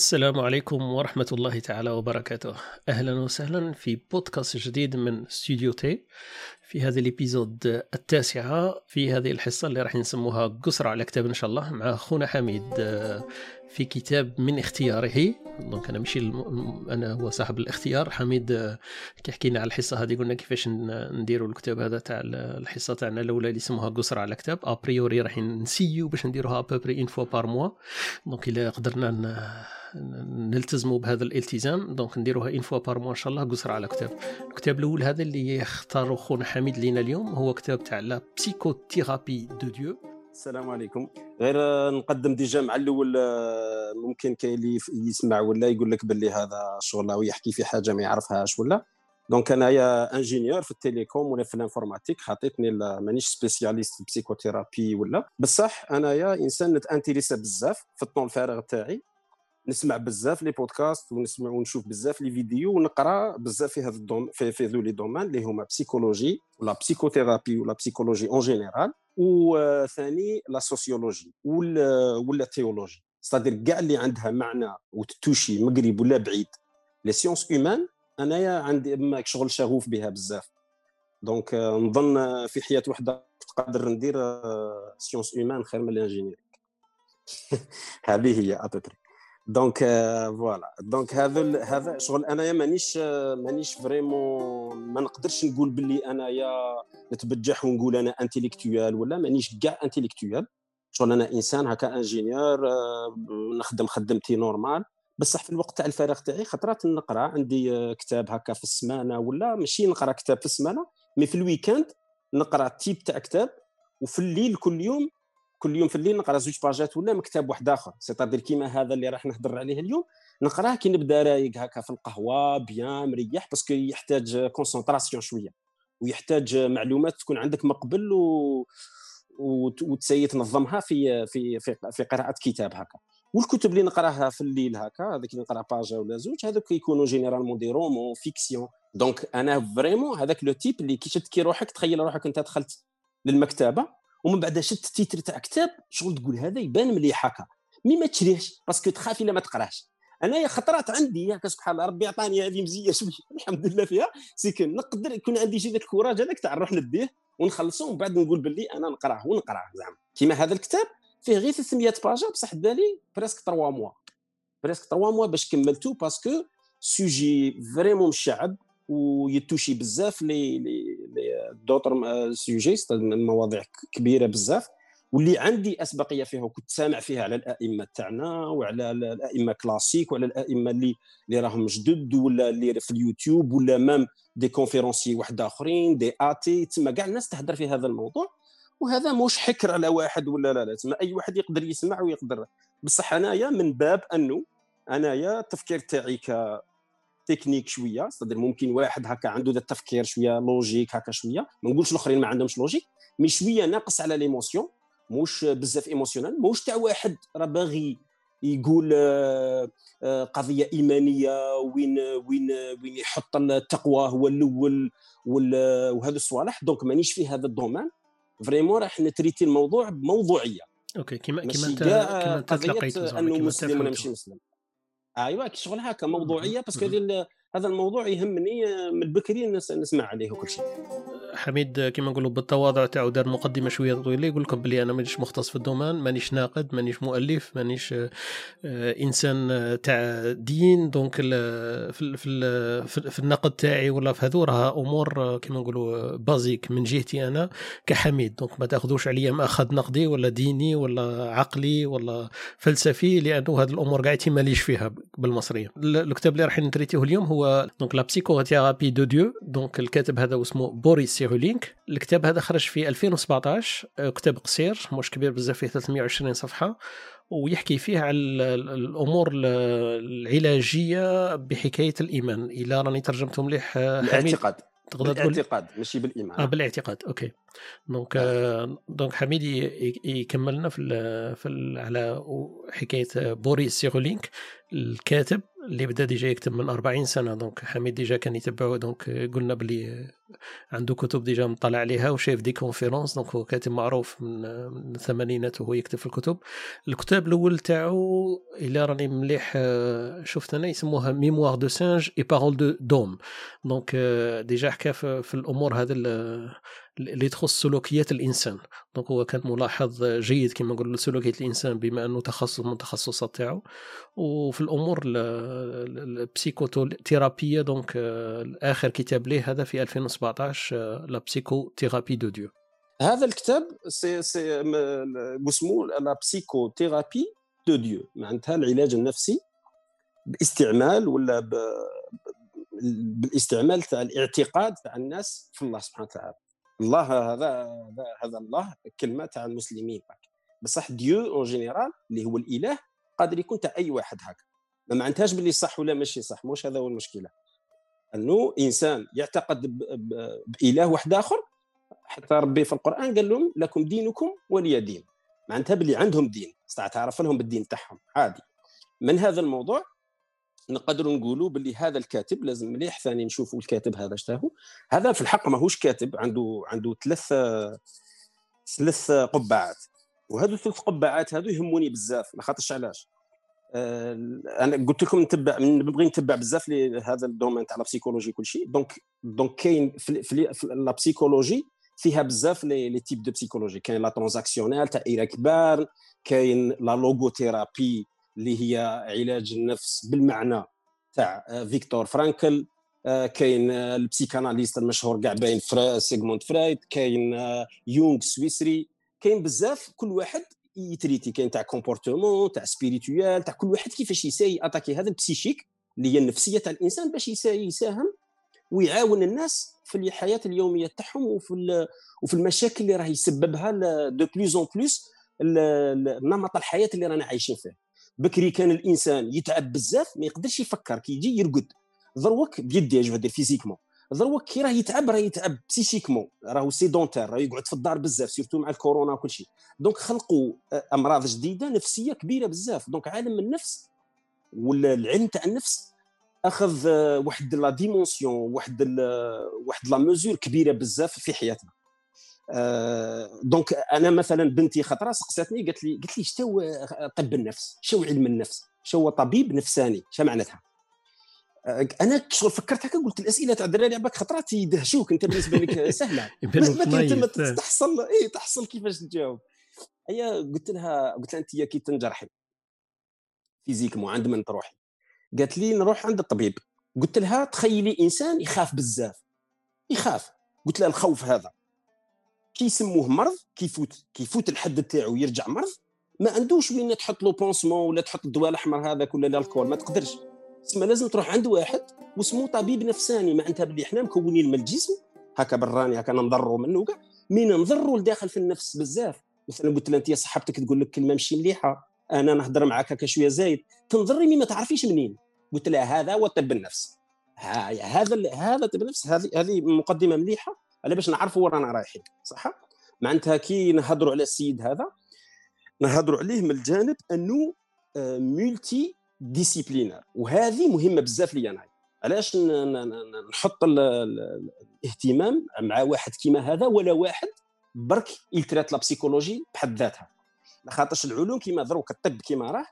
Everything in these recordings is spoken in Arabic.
السلام عليكم ورحمة الله تعالى وبركاته. أهلا وسهلا في بودكاست جديد من Studio T في هذا ال épisode التاسعة في هذه الحصة اللي راح نسموها قصرة على كتاب إن شاء الله مع أخونا حميد في كتاب من اختياره. donc أنا ماشي الم... أنا هو صاحب الاختيار. حميد كيحكي لنا على الحصة هذه قلنا كيفاش نديروا الكتاب هذا تاع الحصة تاعنا الأولى اللي يسموها قصرة على كتاب. a priori راح نسييو باش نديروها à peu près une fois par mois donc إلا قدرنا نلتزموا بهذا الالتزام donc نديروها une fois par mois إن شاء الله قصرة على كتاب. الكتاب الأول هذا اللي يختاروا خونا حميد. لينا اليوم هو كتاب تاع la psychothérapie de Dieu السلام عليكم. غير نقدم déjà مع الأول آه، ممكن كاين اللي يسمع ولا يقول لك باللي هذا شغل يحكي في حاجة ما يعرفهاش ولا. donc انايا ingénieur في ال télécom ولا في ال informatique حطيتني مانيش spécialiste في ال psychothérapie ولا. بصح انايا إنسان نتانتيريسا بزاف في الطون الفارغ تاعي. نسمع بزاف les podcasts ونسمع ونشوف بزاف les vidéos ونقرا بزاف في هذا ال dom في, في ذو les domaines اللي هما psychologie ولا psychothérapie ولا psychologie en général وثاني la sociologie ولا ال théologie c'est-à-dire كاع اللي عندها معنى وتتوشي مقرب ولا بعيد. les sciences humaines أنايا عندي شغل شغوف بها بزاف. donc نظن في حياة وحدة تقدر ندير science humaine خير من l'ingénieur هذه هي ابوبري donc voilà donc هذا هذا شغل أنايا مانيش مانيش vraiment ما نقدرش نقول باللي أنايا نتبجح ونقول أنا intellectuel ولا مانيش كاع intellectuel شغل أنا إنسان هكا ingénieur نخدم خدمتي normal بصح في الوقت تاع الفراغ تاعي خطرات نقرأ عندي كتاب هكا في السمانة ولا ماشي نقرأ كتاب في السمانة mais في ال weekend نقرأ type تاع كتاب وفي الليل كل يوم كل يوم في الليل نقرأ زوج باجات ولا من كتاب واحد آخر. c'est-à-dire كيما هذا اللي راح نهضر عليه اليوم نقرأه كي نبدأ رايق هكا في القهوة bien مريح parce que يحتاج concentration شوية ويحتاج معلومات تكون عندك مقبل و... وتساي تنظمها في في في, في قراءة كتاب هكا. والكتب اللي نقراها في الليل هكا هذاك اللي نقرأ page ولا زوج هذوك كيكونوا généralement des romans fiction donc أنا vraiment هذاك le type اللي كي كي روحك تخيل روحك أنت دخلت للمكتبة ومن بعد شفت ال titre تاع كتاب شغل تقول هذا يبان مليح هكا. mais ما تشريهش parce que تخاف إلا ما تقراش انايا خطرات عندي هكا سبحان الله ربي عطاني هذه مزية شوية. الحمد لله فيها. c'est نقدر يكون عندي شي ذاك ال courage هذاك تاع نروح نديه ونخلصه ومن بعد نقول باللي أنا نقراه ونقراه زعما. كيما هذا الكتاب فيه غير 300 page بصح بالي presque 3 mois presque 3 mois باش كملته parce que sujet vraiment مشعب ويتوشي بزاف les les d'autres sujets مواضيع كبيرة بزاف واللي عندي أسبقية فيها وكنت سامع فيها على الأئمة تاعنا وعلى الأئمة classiques وعلى الأئمة اللي اللي راهم جدد ولا اللي في اليوتيوب ولا même des conférenciers واحد آخرين دي آتي تسمى كاع الناس تهضر في هذا الموضوع وهذا مش حكر على واحد ولا لا لا تسمى أي واحد يقدر يسمع ويقدر. بصح أنايا من باب أنه أنايا التفكير تاعي ك تكنيك شوية صدر ممكن واحد هكا عنده ذا التفكير شوية logique هكا شوية ما نقولش الآخرين ما عندهمش logique mais شوية ناقص على l'émotion موش بزاف émotionnel موش تاع واحد راه باغي يقول آه، آه، قضية إيمانية وين وين وين يحط التقوى هو الأول وهذا الصوالح donc مانيش في هذا ال domaine vraiment راح ن traiter الموضوع بموضوعية. OK كيما كيما أنت كيما أنت تلقيت أنه مسلم ولا ماشي مسلم. ايوا شغل هكا موضوعيه parce que هذا الموضوع يهمني من البكري نسمع عليه وكل شيء. حميد كما نقولوا بالتواضع تاعو دار مقدمة شوية طويلة يقول لكم بلي أنا مانيش مختص في ال domaine مانيش ناقد مانيش مؤلف مانيش آه، إنسان تاع دين. donc في في النقد تاعي ولا في هذو راه أمور كما نقولوا basiques من جهتي أنا كحميد. donc ما تاخذوش عليا مأخذ نقدي ولا ديني ولا عقلي ولا فلسفي لأنه هذه الأمور كاع ماليش فيها بالمصرية. الكتاب اللي راح ن traiter ه اليوم هو donc la psychothérapie de Dieu donc الكاتب هذا اسمه بوريس Cyrulnik الكتاب هذا خرج في 2017 آه، كتاب قصير مش كبير بزاف فيه 320 صفحة ويحكي فيه على الأمور العلاجية بحكاية الإيمان. إلى راني ترجمته مليح آه، الاعتقاد. تقدر تقول بالاعتقاد ماشي بالإيمان. آه بالاعتقاد OK. donc آه. donc حميد يكمل لنا في ال في ال على حكاية بوريس Cyrulnik. الكاتب اللي بدأ déjà يكتب من 40 سنة. donc حميد déjà كان يتبعه. donc قلنا بلي عنده كتب déjà مطلع عليها وشايف des conférences donc هو كاتب معروف من الثمانينات وهو يكتب في الكتب. الكتاب الأول تاعو إلى راني مليح آه، شفت أنا يسموها Mémoire de singe et paroles d'homme donc déjà حكى في الأمور هذا اللي تخص سلوكيات الإنسان. donc هو كان ملاحظ جيد كما نقول سلوكيات الإنسان بما أنه تخصص من التخصصات تاعو. وفي الأمور ال psychothérapie donc اخر كتاب ليه هذا في 2017 la psychothérapie de Dieu هذا الكتاب سي سي اسمه la psychothérapie de Dieu معناتها العلاج النفسي باستعمال ولا ب... بالاستعمال تاع الاعتقاد تاع الناس في الله سبحانه وتعالى. الله هذا هذا هذا الله كلمة تاع المسلمين بصح Dieu en général اللي هو الإله قادر يكون تاع أي واحد هكا. ما معناتهاش باللي صح ولا ماشي صح مش هذا هو المشكلة. أنه إنسان يعتقد بإله واحد آخر؟ حتى ربي في القرآن قال لهم لكم دينكم ولي دين. معناتها باللي عندهم دين تعرف لهم بالدين تاعهم. عادي. من هذا الموضوع نقدروا نقولوا باللي هذا الكاتب لازم مليح ثاني نشوفوا الكاتب هذا اشتاهو هذا في الحق ماهوش كاتب عنده عنده ثلاث ثلاث قبعات. وهذو الثلاث قبعات هذو يهموني بزاف ما خاطرش علاش. أنا قلت لكم نتبع نبغي نتبع بزاف لهذا ال domaine تاع ال psychologie كل شيء donc donc كاين في, لا فيها بزاف les types de psychologie كاين la transactionnelle تاع Eric Berne كاين la logothérapie اللي هي علاج النفس بالمعنى تاع آه، فيكتور فرانكل آه، كاين آه، ال psychanalyste المشهور كاع bien سيغموند فرايد كاين يونغ سويسري. كاين بزاف كل واحد ي traiter كاين تاع comportement تاع spirituel تاع كل واحد كيفاش يساي attaquer هذا ال psychique اللي هي النفسية تاع الإنسان باش يساهم ويعاون الناس في الحياة اليومية تاعهم وفي وفي المشاكل اللي راه يسببها de plus en plus نمط الحياة اللي رانا عايشين فيه. بكري كان الإنسان يتعب بزاف ما يقدرش يفكر كي يجي يرقد ضروك بيديه جو physiquement. كي راه يتعب راه يتعب psychiquement راهو sédentaire راه يقعد في الدار بزاف surtout مع الكورونا وكل شيء. donc خلقوا أمراض جديدة نفسية كبيرة بزاف. دونك عالم النفس ولا العلم تاع النفس أخذ واحد la dimension واحد واحد la mesure كبيرة بزاف في حياتنا. donc أنا مثلا بنتي خطرة سقساتني قالت لي قالت لي شتو طب النفس شو علم النفس شو طبيب نفساني شو معناتها؟ أنا فكرت هكا؟ قلت الأسئلة تاع الدراري عباك خطرات يدهشوك. أنت بالنسبة لك سهلة. ما كنت تحصل اي تحصل كيفاش تجاوب. هي قلت لها قلت لها أنت كي تنجرحي مو عند من تروحي. قالت لي نروح عند الطبيب. قلت لها تخيلي إنسان يخاف بزاف. يخاف. قلت لها الخوف هذا. كيسموه مرض كيفوت كيفوت الحد تاعو يرجع مرض ما عندوش وين تحط له pansement ولا تحط الدواء الأحمر هذاك ولا l'alcool ما تقدرش. تسمى لازم تروح عند واحد واسمه طبيب نفساني معناتها باللي إحنا مكونين من الجسم هكا براني هكا نضروا منه كاع مين نضروا لداخل في النفس بزاف. مثلا قلت لها أنت صاحبتك تقول لك كلمة ماشي مليحة أنا نهضر معك هكا شوية زايد تنظري mais ما تعرفيش منين. قلت لها هذا هو طب النفس. هذا هذا طب النفس هذه هذه مقدمة مليحة على باش نعرفوا وين رانا رايحين صح؟ معناتها كي نهضروا على السيد هذا نهضروا عليه من الجانب انه multi آه، disciplinaire وهذه مهمة بزاف لي أنا. علاش نحط الاهتمام مع واحد كيما هذا ولا واحد برك ي traite la psychologie بحد ذاتها. خاطرش العلوم كيما دروك الطب كيما راه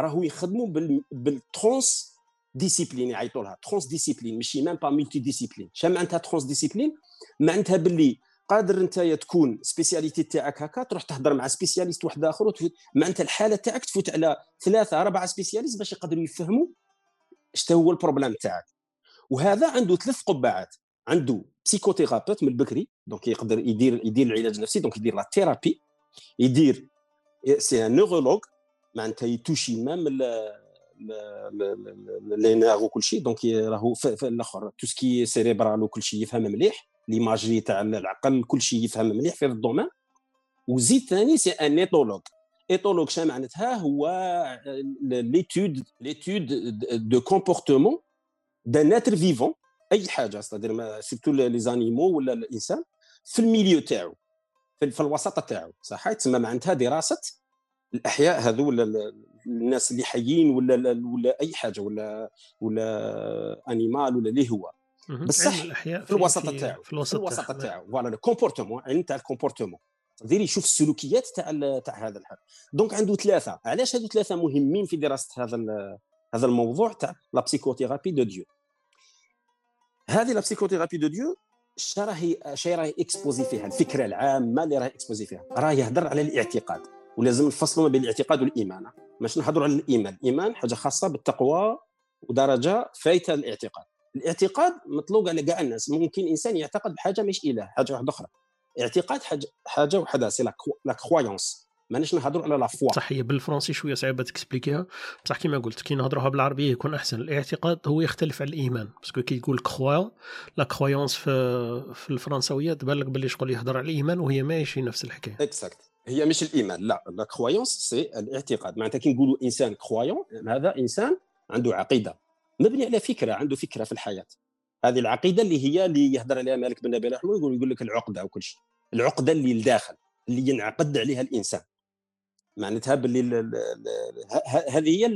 راهو يخدموا بال transdiscipline يعيطوا لها transdiscipline ماشي même pas multidiscipline شنو معناتها transdiscipline معناتها باللي قادر انت تكون spécialité تاعك هكا تروح تهضر مع spécialiste واحد آخر معناتها الحالة تاعك تفوت على ثلاثة أربعة spécialistes باش يقدروا يفهموا اش هو ال problème تاعك. وهذا عنده ثلاث قبعات. عنده psychothérapeute من البكري donc يقدر يدير يدير العلاج النفسي donc يدير la thérapie يدير c'est un neurologue معناتها ي toucher même les وكل شيء donc راهو الأخر. tout ce qui est cérébral وكل شيء يفهم مليح. l'imagerie تاع العقل كل شيء يفهم مليح في ال domaine. وزيد ثاني c'est un éthologue. éthologue شنو معناتها هو l'étude l'étude de comportement d'un être vivant أي حاجة c'est-à-dire surtout les animaux ولا الإنسان في ال milieu تاعو في الوسط تاعو صح تسمى معناتها دراسة الأحياء هذو ولا الناس اللي حيين ولا ولا أي حاجة ولا ولا animal ولا اللي هو. بصح في الوسط تاعو في الوسط تاعو voilà le comportement علم تاع ال comportement. تقدر يشوف السلوكيات تاع تاع هذا الحال donc عنده ثلاثة. علاش هادو ثلاثة مهمين في دراسة هذا هذا الموضوع تاع la psychothérapie de Dieu هذه la psychothérapie de Dieu اش راهي اش راهي exposée فيها الفكرة العامة اللي راهي exposée فيها. راه يهضر على الاعتقاد. ولازم نفصلوا ما بين الاعتقاد والإيمان. ماشي نهضروا على الإيمان. الإيمان حاجة خاصة بالتقوى ودرجة فايتة الاعتقاد الاعتقاد مطلوق على كاع الناس. ممكن إنسان يعتقد بحاجة ماشي اله حاجة واحدة أخرى. اعتقاد حاجة حاجة وحدة c'est la croyance ماناش نهضروا على la foi صح هي بالفرنسي شوية صعيبة ت expliquer ها. بصح كيما قلت كي نهضروها بالعربية يكون أحسن. الاعتقاد هو يختلف على الإيمان. parce que كي يقول croit la croyance في في الفرنسويه تبان لك باللي شغل يهضر على الإيمان وهي ماشي نفس الحكاية. exact هي مش الإيمان لا. la croyance c'est الاعتقاد. معناتها كي نقولوا إنسان croyant هذا إنسان عنده عقيدة. مبني على فكرة عنده فكرة في الحياة. هذه العقيدة اللي هي اللي يهضر عليها مالك بن نبيل رحمه يقول يقول لك العقدة وكل شيء. العقدة اللي لداخل اللي ينعقد عليها الإنسان. معناتها باللي هذه هي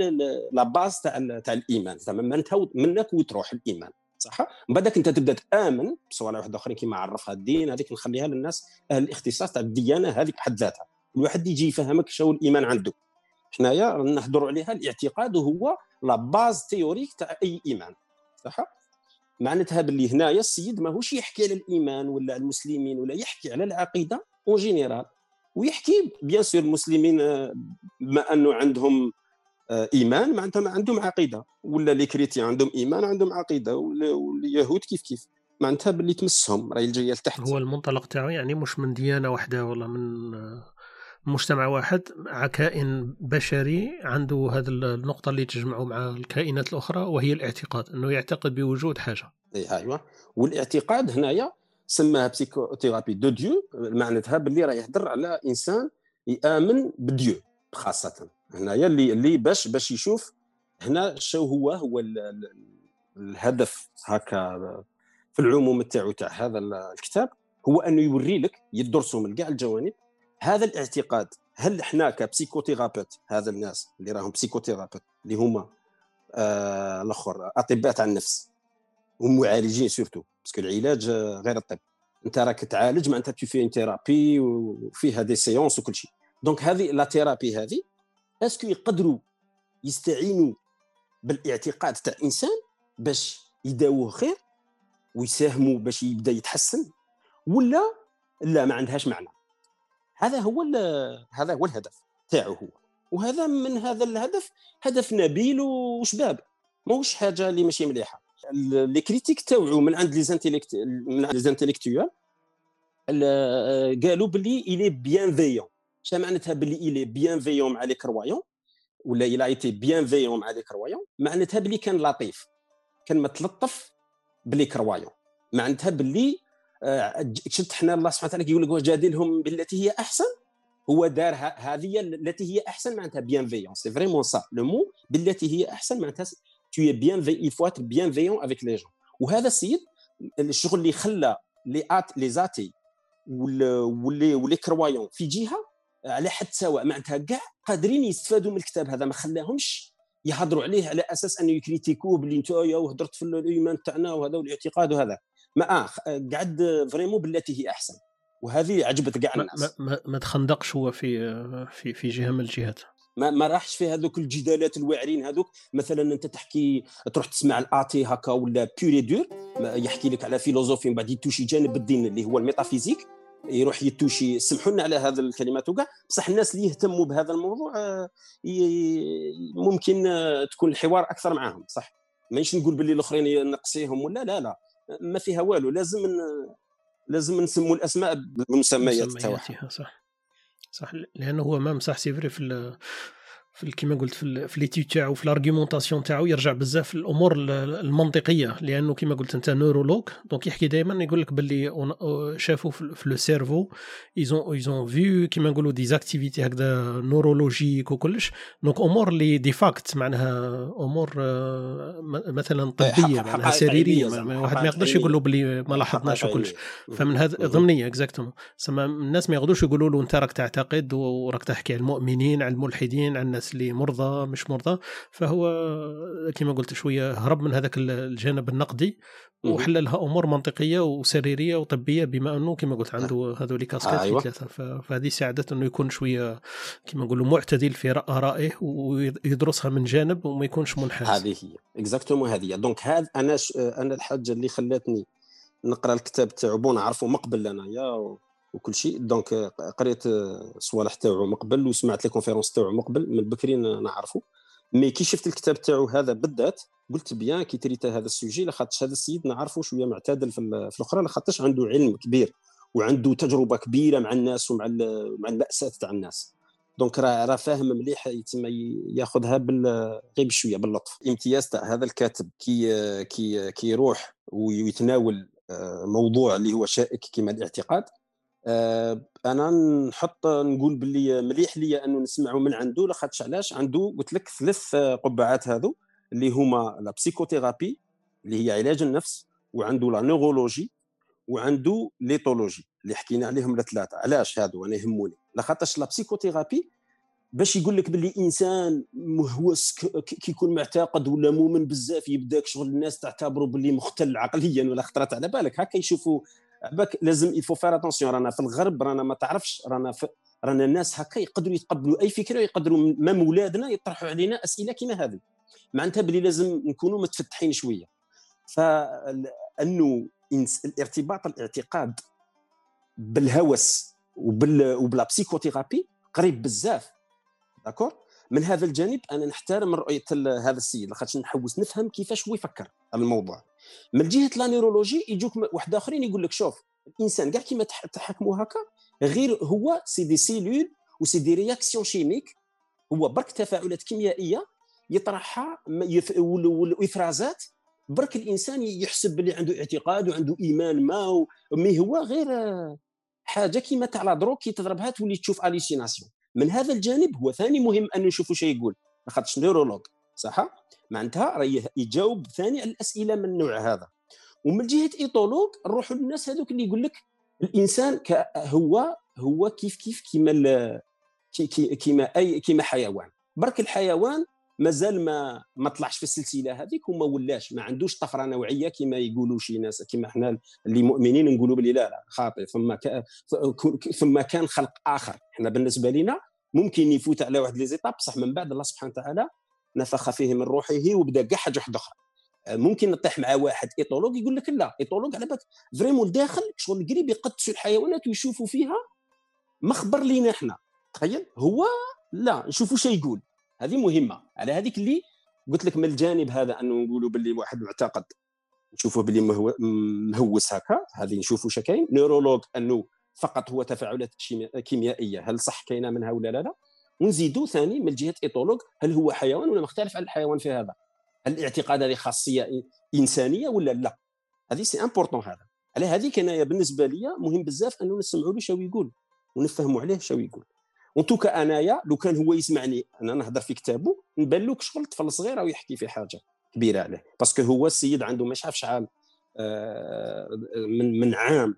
لا باز تاع تاع الإيمان. زعما معناتها منك وتروح الإيمان. صح؟ من بعدك أنت تبدأ تآمن بصوالح واحدة اخرين كما عرفها الدين هذيك نخليها للناس أهل الاختصاص تاع الديانة هذيك بحد ذاتها. الواحد يجي يفهمك شو الإيمان عنده. حنايا نهضروا عليها الاعتقاد هو la base théorique تاع أي إيمان. صح؟ معناتها باللي هنايا السيد ماهوش يحكي على الإيمان ولا على المسلمين ولا يحكي على العقيدة en général ويحكي bien sûr المسلمين آه، بما أنه عندهم آه، إيمان معناتها ما عندهم عقيدة. ولا les chrétiens عندهم إيمان عندهم عقيدة واليهود كيف كيف؟ معناتها باللي تمسهم راهي جاية لتحت. هو المنطلق تاعو يعني مش من ديانة واحدة ولا من آه، مجتمع واحد مع كائن بشري عنده هذه النقطة اللي تجمعه مع الكائنات الأخرى وهي الاعتقاد أنه يعتقد بوجود حاجة. أيوة. والاعتقاد هنايا سماها psychothérapie de Dieu معناتها باللي راه يهضر على إنسان يآمن ب Dieu خاصة. هنايا اللي اللي باش باش يشوف هنا شو هو هو الهدف هكا في العموم تاعو تاع هذا الكتاب. هو انه يوري لك يدرسوا من كاع الجوانب هذا الاعتقاد هل إحنا ك psychothérapeutes هذا الناس اللي راهم psychothérapeutes اللي هما آه الأخر أطباء تاع النفس ومعالجين surtout. parce que العلاج غير الطب. أنت راك تعالج معناتها tu fais thérapie وفيها des séances وكل شيء. donc هذه la thérapie هذه est-ce que يقدروا يستعينوا بالاعتقاد تاع إنسان باش يداووه خير ويساهموا باش يبدأ يتحسن ولا لا ما عندهاش معنى؟ هذا هو هذا هو الهدف تاعو هو. وهذا من هذا الهدف هدف نبيل وشباب. ماهوش حاجة اللي ماشي مليحة. les critiques تاوعو من عند les intellects من عند les intellectuels قالوا بلي il est bienveillant اش معناتها بلي il est bienveillant مع les croyants؟ ولا il a été bienveillant مع les croyants؟ معناتها بلي كان لطيف. كان متلطف بلي croyant. معناتها بلي شفت حنا الله سبحانه وتعالى كيقول لك وجادلهم بالتي هي أحسن؟ هو دار هذه التي هي أحسن معناتها bienveillant c'est vraiment ça le mot بالتي هي أحسن معناتها tu es bienveillant. Il faut être bienveillant avec les gens. وهذا السيد الشغل اللي خلى les ath... les athées و les و les croyants في جهة على حد سواء معناتها كاع قادرين يستفادوا من الكتاب هذا. ما خلاهمش يهضروا عليه على أساس أنه يكريتيكوه بلي انت وهضرت في الإيمان تاعنا وهذا والاعتقاد وهذا. ما آه قعد vraiment بالتي هي أحسن. وهذه عجبت كاع الناس. ما, ما, ما تخندقش هو في في في جهة من الجهات. ما, ما راحش في هذوك الجدالات الواعرين هذوك. مثلا أنت تحكي تروح تسمع l'athée هكا ولا pur et dur يحكي لك على philosophie من بعد يتوشي جانب الدين اللي هو ال métaphysique يروح يتوشي سمحوا لنا على هذا الكلمات وكاع بصح الناس اللي يهتموا بهذا الموضوع آه، ممكن آه، تكون الحوار أكثر معاهم صح؟ مانيش نقول باللي الأخرين نقصيهم ولا لا لا. ما فيها والو لازم لازم نسموا الأسماء بالمسميات تاعها صح. صح لأنه هو ما مسح c'est vrai في في كما قلت في, في l'étude تاعو في l'argumentation تاعو يرجع بزاف الأمور المنطقية. لأنه كما قلت أنت neurologue donc يحكي دائما يقول لك باللي شافوا في le cerveau ils ont ils ont vu كما نقولوا des activités هكذا neurologiques وكلش. donc أمور اللي des facts معناها أمور آه، مثلا طبية معناها سريرية. واحد ما يقدرش يقول له باللي ما لاحظناش وكلش. فمن هذا ضمنية exactement الناس ما يقدروش يقولوا له أنت راك تعتقد وراك تحكي على المؤمنين على الملحدين على الناس الناس اللي مرضى مش مرضى. فهو كما قلت شوية هرب من هذاك الجانب النقدي وحللها أمور منطقية وسريرية وطبية بما أنه كما قلت عنده هذول كاسكات آه أيوة. ثلاثة فهذه ساعدت أنه يكون شوية كما نقولوا معتدل في آرائه ويدرسها من جانب وما يكونش منحاز. هذه هي. exactement هذه donc هذا أنا ش... أنا الحاجة اللي خلاتني نقرأ الكتاب تاعو bon نعرفه مقبل أنايا وكل شيء. donc قريت الصوالح تاعو مقبل وسمعت les conférences تاعو مقبل من بكري نعرفه mais كي شفت الكتاب تاعو هذا بالذات قلت bien كي تريتا هذا ال sujet لاخاطش هذا السيد نعرفه شوية معتدل في, في الأخرى لاخاطش عنده علم كبير وعنده تجربة كبيرة مع الناس ومع مع المأساة تاع الناس. donc راه راه فاهم مليح يتم ياخذها بال غير بشويه باللطف. الامتياز تاع هذا الكاتب كي كي كي يروح ويتناول آه، موضوع اللي هو شائك كما الاعتقاد آه، أنا نحط نقول باللي مليح ليا أنه نسمعوا من عنده لاخاطش علاش؟ عنده قلت لك ثلاث قبعات هذو اللي هما la psychothérapie اللي هي علاج النفس وعنده la neurologie وعنده l'éthologie اللي حكينا عليهم الثلاثه علاش هادو؟ أنا يهموني. لاخاطش la psychothérapie باش يقول لك باللي إنسان مهوس كي يكون معتقد ولا مؤمن بزاف يبداك شغل الناس تعتبره باللي مختل عقليا ولا خطرت على بالك. هكا يشوفوا باك لازم il faut faire attention رانا في الغرب رانا ما تعرفش رانا رانا الناس هكا يقدروا يتقبلوا أي فكرة ويقدروا même ولادنا يطرحوا علينا أسئلة كما هذه. معناتها بلي لازم نكونوا متفتحين شوية. فانه الارتباط الاعتقاد بالهوس وبال وب la psychothérapie قريب بزاف. d'accord من هذا الجانب أنا نحترم رؤية هذا السيد لاخاطش نحوس نفهم كيفاش هو يفكر الموضوع. من جهة la neurologie يجوك واحد آخرين يقول لك شوف الإنسان كاع كيما تحكموا هكا غير هو c'est des cellules و c'est des réactions chimiques هو برك تفاعلات كيميائية يطرحها وإفرازات برك الإنسان يحسب باللي عنده اعتقاد وعنده إيمان ما mais هو غير حاجة كيما تاع la drogue كي تضربها تولي تشوف hallucinations من هذا الجانب هو ثاني مهم أن نشوفوا شيء يقول خاطرش neurologue صح؟ معناتها راه يجاوب ثاني على الأسئلة من النوع هذا. ومن جهة éthologue نروحوا للناس هذوك اللي يقول لك الانسان هو هو كيف كيف كيما كيما اي كيما حيوان. برك الحيوان مازال ما ما طلعش في السلسلة هذيك وما ولاش ما عندوش طفرة نوعية كما يقولوا شي ناس كما إحنا اللي مؤمنين نقولوا بلي لا لا خاطئ ثم ثم كان خلق آخر. إحنا بالنسبة لنا ممكن يفوت على واحد les étapes بصح من بعد الله سبحانه وتعالى نفخ فيه من روحه وبدا كاع حاجة واحدة أخرى. ممكن نطيح مع واحد éthologue يقول لك les éthologues على بالك vraiment داخل شغل قريب يقدسوا الحيوانات ويشوفوا فيها مخبر لينا إحنا. تخيل؟ هو لا نشوفوا شو يقول. هذه مهمة. على هذيك اللي قلت لك من الجانب هذا أنه نقولوا باللي واحد معتقد. نشوفوا باللي مهوس هكا. هذه نشوفوا شكاين neurologue أنه فقط هو تفاعلات كيميائية. هل صح كاينة منها ولا لا. ونزيدوا ثاني من جهة éthologue هل هو حيوان ولا مختلف عن الحيوان في هذا؟ هل الاعتقاد هذه خاصية إنسانية ولا لا؟ هذه c'est important هذا. على هذيك انايا بالنسبة لي مهم بزاف أنه نسمعوا له شو يقول ونفهموا عليه شو يقول. و en tout cas انايا لو كان هو يسمعني أنا نهضر في كتابه نبان له شغل طفل صغير أو يحكي في حاجة كبيرة عليه. parce que هو السيد عنده ما شحال آه، من من عام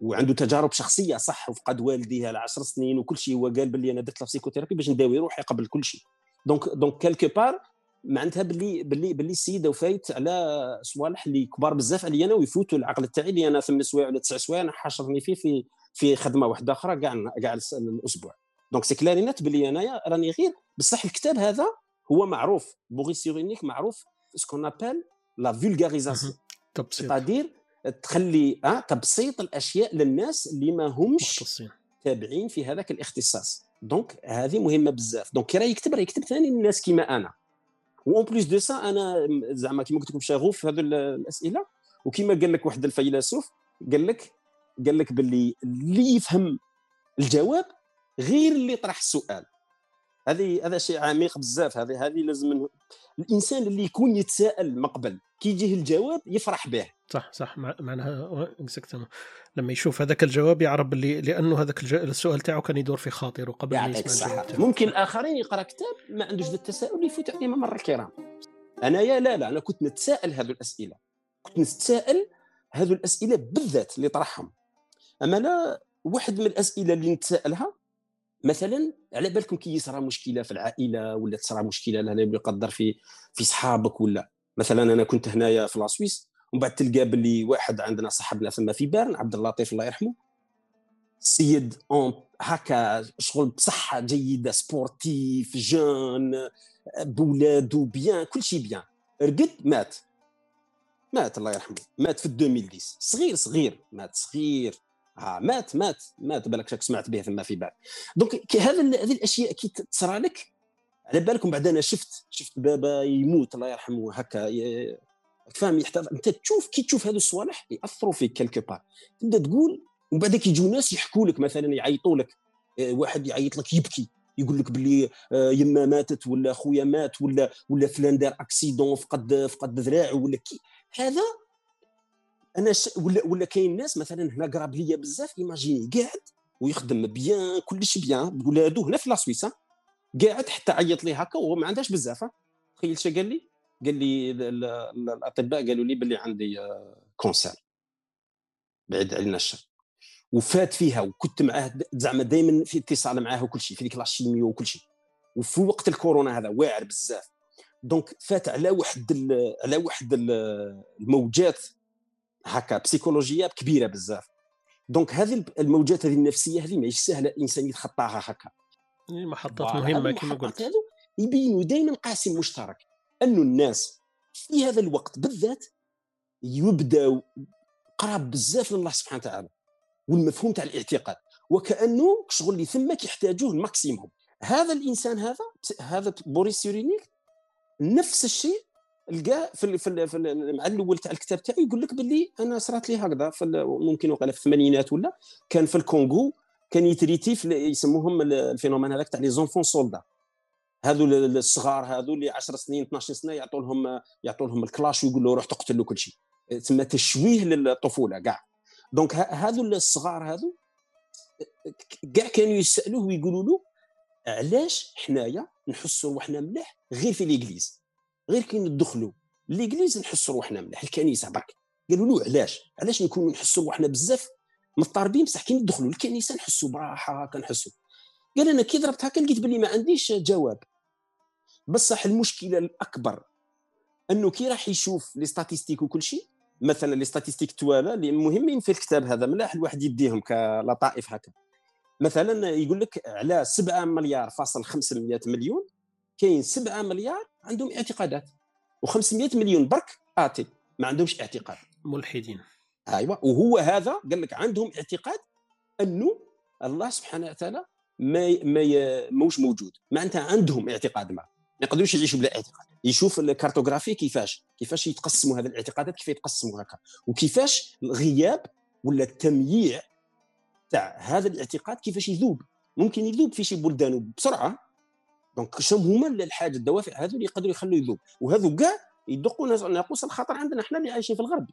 وعنده تجارب شخصية صح وفقد والديه على 10 سنين وكل شيء هو قال باللي أنا درت لا باش نداوي روحي قبل كل شيء. donc donc quelque part معناتها باللي باللي باللي السيد وفايت على صوالح اللي كبار بزاف عليا أنا ويفوتوا العقل تاعي اللي أنا ثمان سوايع ولا تسع سوايع أنا حاشرني فيه في في خدمة واحدة أخرى كاع كاع الأسبوع. donc c'est clair et net بلي انايا راني غير بصح الكتاب هذا هو معروف Boris Cyrulnik معروف ce qu'on appelle la vulgarisation تبسيط تخلي أه تبسيط الأشياء للناس اللي ما همش. تابعين في هذاك الاختصاص. donc هذه مهمة بزاف. donc كي راه يكتب راه يكتب ثاني للناس كيما أنا. و en plus de ça أنا زعما كيما قلت لكم شغوف في هذه الأسئلة وكيما قال لك واحد الفيلسوف قال لك قال لك باللي اللي يفهم الجواب غير اللي طرح السؤال. هذه هذا شيء عميق بزاف هذه هذه لازم الإنسان اللي يكون يتساءل مقبل كي يجيه الجواب يفرح به. صح صح معناها لما يشوف هذاك الجواب يعرف اللي لأنه هذاك السؤال تاعو كان يدور في خاطره قبل ما يسمع ممكن الآخرين يقرأ كتاب ما عندوش ذا التساؤل يفوت عليه ممر الكرام. أنا يا لا لا أنا كنت نتساءل هذه الأسئلة. كنت نتساءل هذه الأسئلة بالذات اللي طرحهم. أما لا واحد من الأسئلة اللي نتساءلها مثلا على بالكم كي يصرى مشكلة في العائلة ولا تصرى مشكلة لا يقدر في في صحابك ولا؟ مثلا أنا كنت هنايا في la Suisse ومن بعد تلقى باللي واحد عندنا صاحبنا ثم في Berne عبد اللطيف الله يرحمه. السيد هكا شغل بصحه جيدة sportif jeune بولادو bien كل شيء bien. رقد مات. مات الله يرحمه. مات في 2010 صغير صغير. مات صغير. ها مات مات مات بالك شاك سمعت به ثم في بعد. donc هذا هذه الأشياء كي تصرى لك على بالكم بعد أنا شفت شفت بابا يموت الله يرحمه هكا فاهم يحتاج أنت تشوف كي تشوف هذو الصوالح يأثروا فيك quelque part تبدا تقول ومن بعد كيجيو ناس يحكوا لك مثلا يعيطوا لك آه، واحد يعيط لك يبكي يقول لك باللي آه، يما ماتت ولا خويا مات ولا ولا فلان دار accident فقد فقد ذراعه ولا كي. هذا أنا ش... ولا ولا كاين ناس مثلا هنا قراب ليا بزاف imaginez قاعد ويخدم bien كلش bien بولادو هنا في la Suisse قاعد حتى عيط لي هكا وهو ما عندهاش بزاف تخيل اش قال لي؟ قال لي الأطباء قالوا لي باللي عندي cancer. آه، بعيد علينا الشر. وفات فيها وكنت معاه زعما دائما في اتصال معاه وكل شيء في ديك la chimio وكل شيء وفي وقت الكورونا هذا واعر بزاف. donc فات على واحد على واحد الموجات هكا بسيكولوجية كبيرة بزاف. donc هذه الموجات هذه النفسية هذه ماهيش سهله الانسان يتخطاها هكا. محطات مهمة كما قلت. يبينوا دائما قاسم مشترك. انه الناس في هذا الوقت بالذات يبداو قراب بزاف لله سبحانه وتعالى والمفهوم تاع الاعتقاد. وكأنه شغل اللي ثمك يحتاجوه ال maximum. هذا الإنسان هذا هذا Boris Cyrulnik نفس الشيء لقى في في, في مع الأول تاع الكتاب تاعي يقول لك باللي أنا صرات لي هكذا ممكن وقال في الثمانينات ولا كان في الكونغو كان يـ traiter يسموهم ال phénomène هذاك تاع les enfants soldats. هذو الصغار هذو اللي 10 سنين 12 سنة يعطوا لهم يعطوا لهم الكلاش ويقول له روح تقتل كل شيء. تسمى تشويه للطفولة كاع donc هذو الصغار هذو كاع كانوا يسألوه ويقولوا له علاش حنايا نحسوا روحنا مليح غير في l'église غير كي ندخلوا l'église نحسوا روحنا مليح الكنيسة برك. قالوا له علاش؟ علاش نكونوا نحسوا روحنا بزاف مضطربين بصح كي ندخلوا الكنيسة نحسوا براحة كنحسوا قال أنا كي ضربت هكا لقيت بلي ما عنديش جواب. بصح المشكلة الأكبر أنه كي راح يشوف les statistiques وكل شيء مثلا les statistiques توالا اللي مهمين في الكتاب هذا ملاح الواحد يديهم كلطائف هكا. مثلا يقول لك على 7 مليار فاصل 500 مليون كاين 7 مليار عندهم اعتقادات و500 مليون برك athées ما عندهمش اعتقاد. ملحدين. أيوه وهو هذا قال لك عندهم اعتقاد أنه الله سبحانه وتعالى ما ما موش موجود. معناتها عندهم اعتقاد ما. ما يقدروش يعيشوا بلا اعتقاد. يشوف ال cartographie كيفاش كيفاش يتقسموا هذه الاعتقادات كيف يتقسموا هكا. وكيفاش الغياب ولا التمييع تاع هذا الاعتقاد كيفاش يذوب. ممكن يذوب في شي بلدان بسرعة donc شنو هما الحاجة الدوافع هذو اللي يقدروا يخلوا يذوب. وهذو كاع يدقوا ناقوس الخطر عندنا إحنا اللي عايشين في الغرب.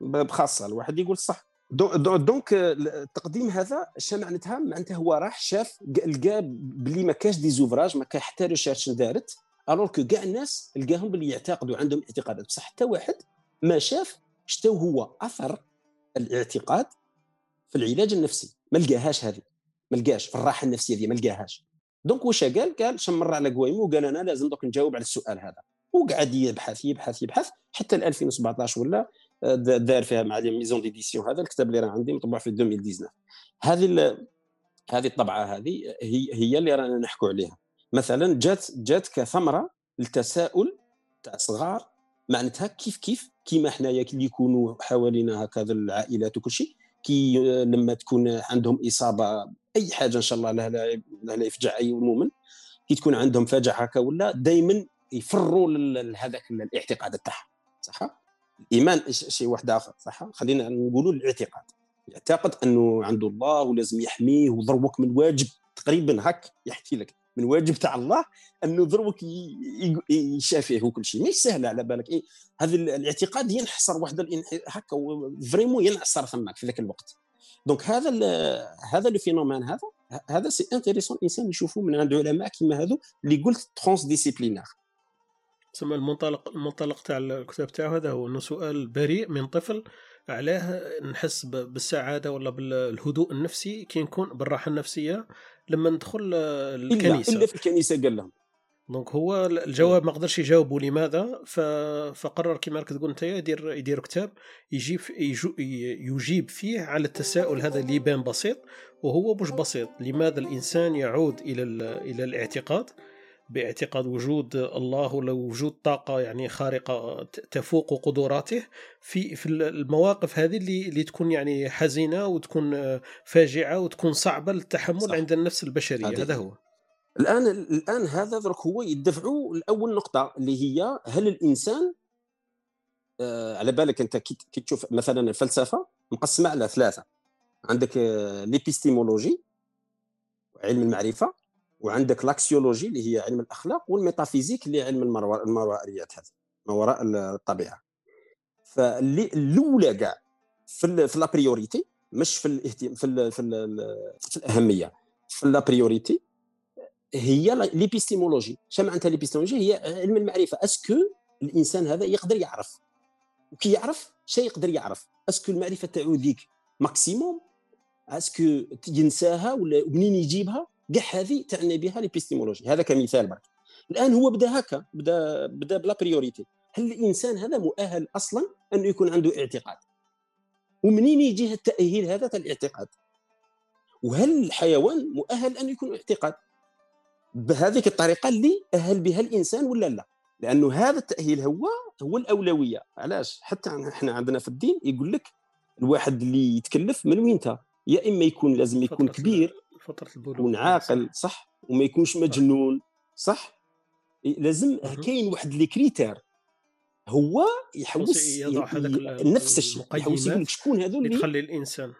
بخاصة الواحد يقول صح. donc التقديم هذا اش معناتها معناتها هو راح شاف لقى بلي ما كاش des ouvrages ما كان حتى recherche دارت الوغ كو كاع الناس لقاهم باللي يعتقدوا عندهم اعتقادات. بصح حتى واحد ما شاف شتو هو أثر الاعتقاد في العلاج النفسي. ما لقاهاش هذه. ما لقاش في الراحة النفسية دي ما لقاهاش. donc واش قال؟ قال شمر على قويمو وقال أنا لازم دوك نجاوب على السؤال هذا. وقعد يبحث يبحث يبحث حتى 2017 ولا آه، دار فيها مع les maisons d'édition هذا الكتاب اللي راه عندي مطبوع في 2019 هذه هذه الطبعة هذه هي هي اللي رانا نحكوا عليها. مثلا جات جات كثمرة للتساؤل تاع صغار معناتها كيف كيف كيما حنايا اللي يكونوا حوالينا هكذا العائلات وكل شيء كي لما تكون عندهم إصابة أي حاجة إن شاء الله لا يفجع أي مؤمن كي تكون عندهم فجع هكا ولا دائما يفروا لهذاك الاعتقاد تاعهم صح؟ الإيمان شيء واحد آخر صح؟ خلينا نقولوا الاعتقاد. يعتقد أنه عنده الله ولازم يحميه وضربك من واجب تقريبا هك يحكي لك من واجب تاع الله أنه ضربك يشافيه وكل شيء. مش سهلة على بالك. إيه هذا الاعتقاد ينحصر واحد هكا vraiment ينحصر ثماك في ذاك الوقت. donc هذا هذا le phénomène هذا هذا c'est intéressant الإنسان يشوفه من عند علماء كما هذو اللي قلت transdisciplinaire تسمى المنطلق المنطلق تاع الكتاب تاعو هذا هو إنه سؤال بريء من طفل علاه نحس بالسعادة ولا بالهدوء النفسي كي نكون بالراحة النفسية لما ندخل الكنيسة. إلا في الكنيسة قال لهم. دونك هو الجواب ما قدرش يجاوبوا لماذا فقرر كما راك تقول انت يدير يدير كتاب يجيب يجيب فيه على التساؤل هذا اللي يبان بسيط وهو مش بسيط؟ لماذا الإنسان يعود إلى إلى الاعتقاد؟ باعتقاد وجود الله ولا وجود طاقة يعني خارقة تفوق قدراته في في المواقف هذه اللي اللي تكون يعني حزينة وتكون فاجعة وتكون صعبة للتحمل صح. عند النفس البشرية هذا هو. الآن الآن هذا درك هو يدفعوا لأول نقطة اللي هي هل الإنسان آه على بالك أنت كي تشوف مثلا الفلسفة مقسمة على ثلاثة. عندك آه l'épistémologie علم المعرفة وعندك l'axiologie اللي هي علم الأخلاق و la métaphysique اللي هي علم الماورائيات هذا ما وراء الطبيعة. فاللي الأولى كاع في في la priorité مش في الاهتمام في ال في, ال في الأهمية في la priorité هي l'épistémologie. شنو معناتها l'épistémologie؟ هي علم المعرفة. est-ce que الإنسان هذا يقدر يعرف. وكي يعرف شيء يقدر يعرف؟ est-ce que المعرفة تاعو ذيك maximum. est-ce que ينساها ولا منين يجيبها؟ كاع هذه تعني بها l'épistémologie. هذا كمثال برك. الآن هو بدا هكا بدا بدا ب la priorité هل الإنسان هذا مؤهل أصلا أنه يكون عنده اعتقاد؟ ومنين يجيه التأهيل هذا تاع الاعتقاد؟ وهل الحيوان مؤهل أن يكون اعتقاد؟ بهذيك الطريقة اللي أهل بها الإنسان ولا لا؟ لأنه هذا التأهيل هو هو الأولوية. علاش؟ حتى إحنا عندنا في الدين يقول لك الواحد اللي يتكلف من وين يا إما يكون لازم يكون كبير فتره البلوغ يكون عاقل صح. وما يكونش مجنون صح؟ لازم كاين واحد لي كريتير. هو يحوس نفس الشيء. يحوس يقول لك شكون هذو اللي تخلي الإنسان.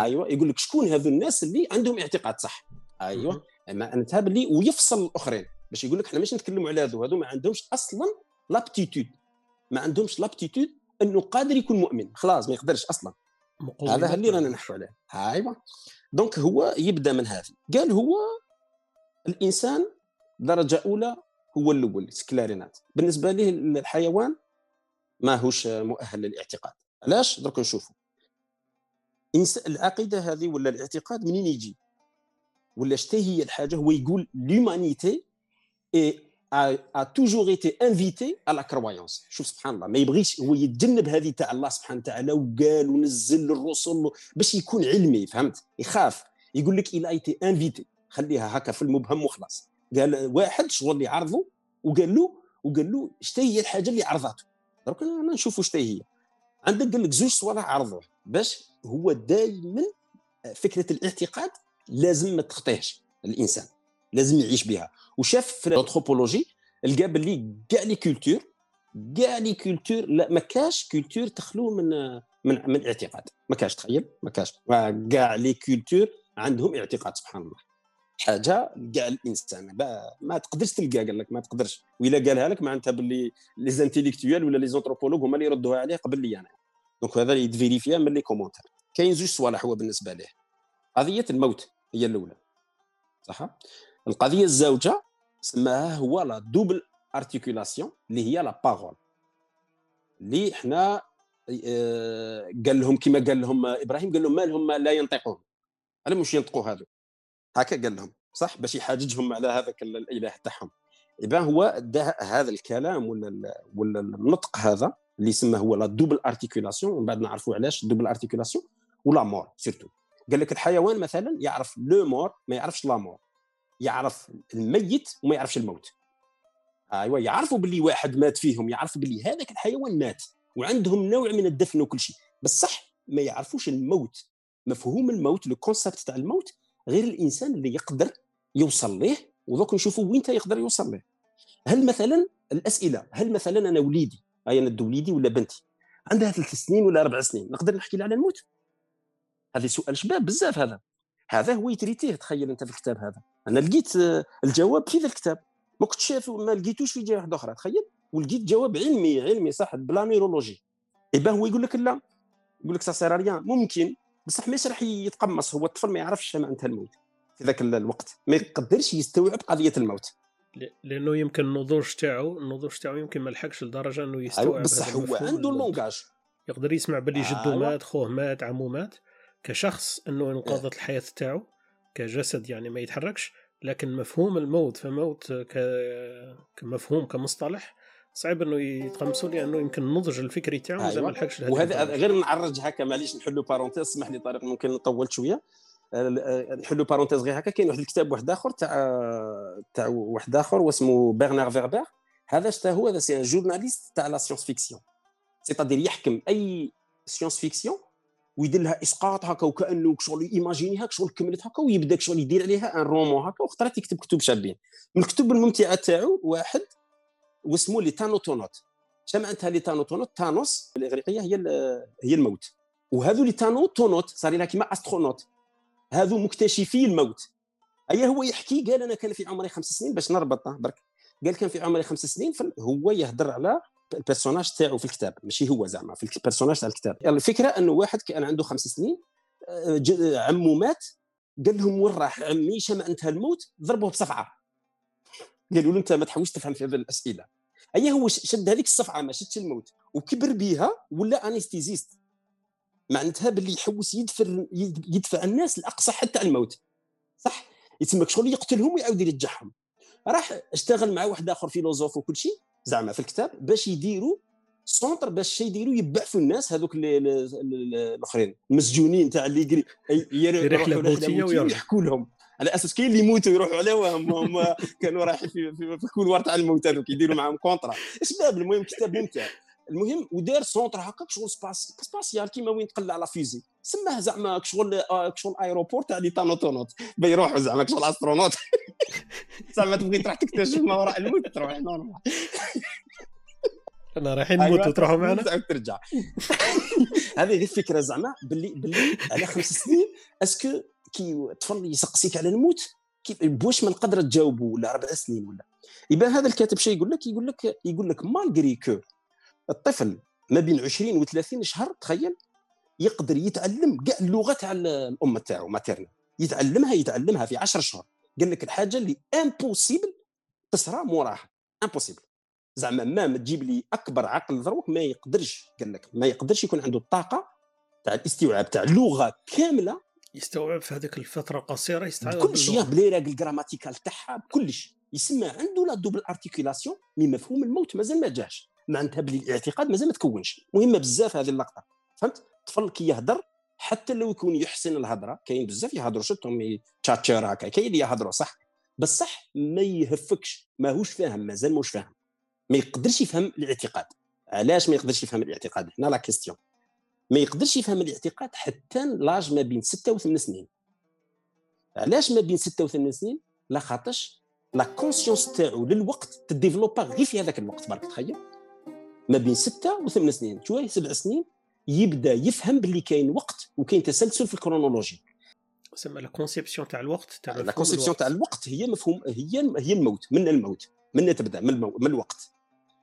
أيوه يقول لك شكون هذو الناس اللي عندهم اعتقاد صح؟ أيوه. أما انت اللي ويفصل الأخرين. باش يقول لك إحنا ماشي نتكلموا على هذو هذو ما عندهمش أصلا l'aptitude ما عندهمش l'aptitude إنه قادر يكون مؤمن. خلاص ما يقدرش أصلا. هذا اللي رانا نحكوا عليه. ايوا donc هو يبدأ من هذه. قال هو الإنسان درجة أولى هو الأول سكلارينات. بالنسبة له الحيوان ما هوش مؤهل للاعتقاد. علاش؟ درك نشوفوا العقيدة هذه ولا الاعتقاد منين يجي؟ ولا شتي هي الحاجة هو يقول لومانيتي a toujours été invité à la croyance. شوف سبحان الله ما يبغيش هو يتجنب هذه تاع الله سبحانه وتعالى وقال ونزل الرسل باش يكون علمي فهمت؟ يخاف. يقول لك إلى ايتي انفيتي خليها هكا في المبهم وخلاص. قال واحد شغل اللي عرضه وقال له وقال له شتي هي الحاجة اللي عرضته. درك أنا نشوفوا شتي هي. عندك قال لك زوج صوالح عرضوه. باش هو دائما فكرة الاعتقاد لازم ما تخطيهش الإنسان لازم يعيش بها. وشاف في الأنثروبولوجي لقى باللي كاع les cultures كاع les cultures لا ما كاش culture تخلو من من من اعتقاد. ما كاش تخيل ما كاش. كاع les cultures عندهم اعتقاد سبحان الله. حاجة كاع الإنسان. ما تقدرش تلقى قال لك ما تقدرش. وإلا قالها لك معناتها باللي les intellectuels ولا les anthropologues هما اللي يردوها عليه قبل لي أنا. donc هذا يت vérifia من les commentaires كاين زوج صوالح هو بالنسبة له قضية الموت. هي الأولى. صح؟ القضية الزوجة سماها هو la double articulation اللي هي la parole اللي حنا آه، قال لهم كما قال لهم إبراهيم قال لهم ما لهم لا ينطقون. على مش ينطقوا هذو هكا قال لهم. صح؟ باش يحاججهم على هذاك الإله تاعهم. اذا هو هذا الكلام ولا ولا النطق هذا اللي يسمى هو la double articulation ومن بعد نعرفوا علاش double articulation و la mort surtout قال لك الحيوان مثلا يعرف le mort ما يعرفش la mort يعرف الميت وما يعرفش الموت. ايوا يعرفوا باللي واحد مات فيهم يعرفوا باللي هذاك الحيوان مات وعندهم نوع من الدفن وكل شيء. بس صح ما يعرفوش الموت مفهوم الموت le concept تاع الموت غير الإنسان اللي يقدر يوصل ليه ودوك نشوفوا وين يقدر يوصل ليه. هل مثلا الأسئلة هل مثلا أنا وليدي أي أنا وليدي ولا بنتي عندها ثلاث سنين ولا أربع سنين نقدر نحكي لها على الموت؟ هذا سؤال شباب بزاف هذا. هذا هو ي traiter ه تخيل أنت في الكتاب هذا. أنا لقيت آه، الجواب في ذا الكتاب. ما كنتش شايف ما لقيتوش في جهة واحدة أخرى تخيل. ولقيت جواب علمي علمي صح ب la neurologie. ايبا هو يقول لك لا. يقول لك ça rien ممكن. بصح ما راح يتقمص هو الطفل ما يعرفش معناتها الموت في ذاك الوقت. ما يقدرش يستوعب قضية الموت. لأنه يمكن النضوج تاعو النضوج تاعو يمكن ما لحقش لدرجة أنه يستوعب أيوة بصح هو عنده ال langage يقدر يسمع باللي جدو آه مات خوه مات عمو مات. كشخص إنه انقضت الحياة تاعو كجسد يعني ما يتحركش لكن مفهوم الموت فموت كمفهوم كمصطلح صعب إنه يتقمصوا لأنه يمكن النضج الفكري تاعو أيوة. ما لحقش وهذا غير نعرج هكا معليش نحلوا parenthèse اسمح لي طارق ممكن نطول شوية. نحلوا parenthèse غير هكا كاين واحد الكتاب واحد آخر تاع تاع واحد آخر واسمه برنار فيربير هذا شتا هو هذا c'est un journaliste تاع la science-fiction c'est-à-dire يحكم أي science-fiction ويدير لها إسقاط هكا وكأنه شغل imaginer هكا شغل كملت هكا ويبدأ شغل يدير عليها un roman هكا وخطرات يكتب كتب شابين. من الكتب الممتعة تاعو واحد واسمه Les Thanatonautes معناتها les thanatonautes thanatos بالاغريقيه هي هي الموت. وهذو les thanatonautes صار كيما astronaute. هذو مكتشفي الموت. اي هو يحكي؟ قال أنا كان في عمري خمس سنين باش نربط برك. قال كان في عمري خمس سنين هو يهضر على ال personnage تاعو في الكتاب ماشي هو زعما في ال personnage تاع الكتاب. الفكرة إنه واحد كان عنده خمس سنين آه، عمو مات قال لهم وين راح عمي؟ شمع انتهى الموت ضربوه بصفعة. قالوا له أنت ما تحاولش تفهم في هذه الأسئلة. اي هو شد هذيك الصفعة ما شدش الموت وكبر بها ولا أنستيزيست. معناتها باللي يحوس يدفع يدفع الناس لأقصى حتى الموت. صح؟ يتمك شغل يقتلهم ويعاود يرجعهم. راح اشتغل مع واحد آخر فيلوزوف وكل شيء زعما في الكتاب باش يديروا سونتر باش يديروا يبعثوا الناس هذوك الاخرين المسجونين تاع اللي يروحوا رحله ويحكوا لهم. على أساس كاين اللي يموتوا يروحوا عليهم هم كانوا رايحين في, في, في ال couloir تاع الموت هذوك يديروا معاهم contrat اسباب المهم؟ كتاب ممتع. المهم ودار centre هكاك شغل espace spatial كيما وين تقلع لا fusée سماه زعما شغل آه، شغل aéroport تاع les thanatonautes بيروحوا زعما شغل astronaute زعما تبغي تروح تكتشف ما وراء الموت تروح normal أنا رايحين نموت أيوة تروحوا معنا؟ تعاود ترجع. هذه غير الفكرة زعما باللي باللي على خمس سنين est-ce que كي الطفل يسقسيك على الموت كيف بواش ما نقدر تجاوبه ولا أربع سنين ولا. يبان هذا الكاتب شيء يقول لك؟ يقول لك يقول لك malgré que الطفل ما بين 20 و 30 شهر تخيل يقدر يتعلم كاع اللغة تاع الأم تاعو maternelle. يتعلمها يتعلمها في 10 شهور. قال لك الحاجة اللي impossible تصرى موراها. impossible زعما ما تجيب لي أكبر عقل ذروك ما يقدرش قال لك ما يقدرش يكون عنده الطاقة تاع الاستيعاب تاع لغه كاملة. يستوعب في هذيك الفترة القصيره يستوعب كل شيء بلي راك ال grammatical تاعها بكلش. يسمى عنده la double articulation mais مفهوم الموت مازال ما جاش. معناتها بلي الاعتقاد مازال ما تكونش. مهمه بزاف هذه اللقطة. فهمت؟ الطفل كي يهضر حتى لو يكون يحسن الهضرة. كاين بزاف يهضروا شفتهم تشاتشر هكا. كاين اللي يهضروا صح. بصح ما يهفكش. ماهوش فاهم مازال موش فاهم. ما يقدرش يفهم الاعتقاد. علاش ما يقدرش يفهم الاعتقاد؟ هنا la question ما يقدرش يفهم الاعتقاد حتى l'âge ما بين 6 و 8 سنين. علاش ما بين 6 و 8 سنين؟ لا خاطرش la conscience تاعو للوقت ت développe غير في هذاك الوقت. برك تخيل. ما بين 6 و 8 سنين شوية سبع سنين؟ يبدأ يفهم باللي كاين وقت وكاين تسلسل في ال chronologie. تسمى la conception تاع الوقت تاع la conception تاع الوقت هي مفهوم هي هي الموت من الموت من تبدأ من, المو... من الوقت.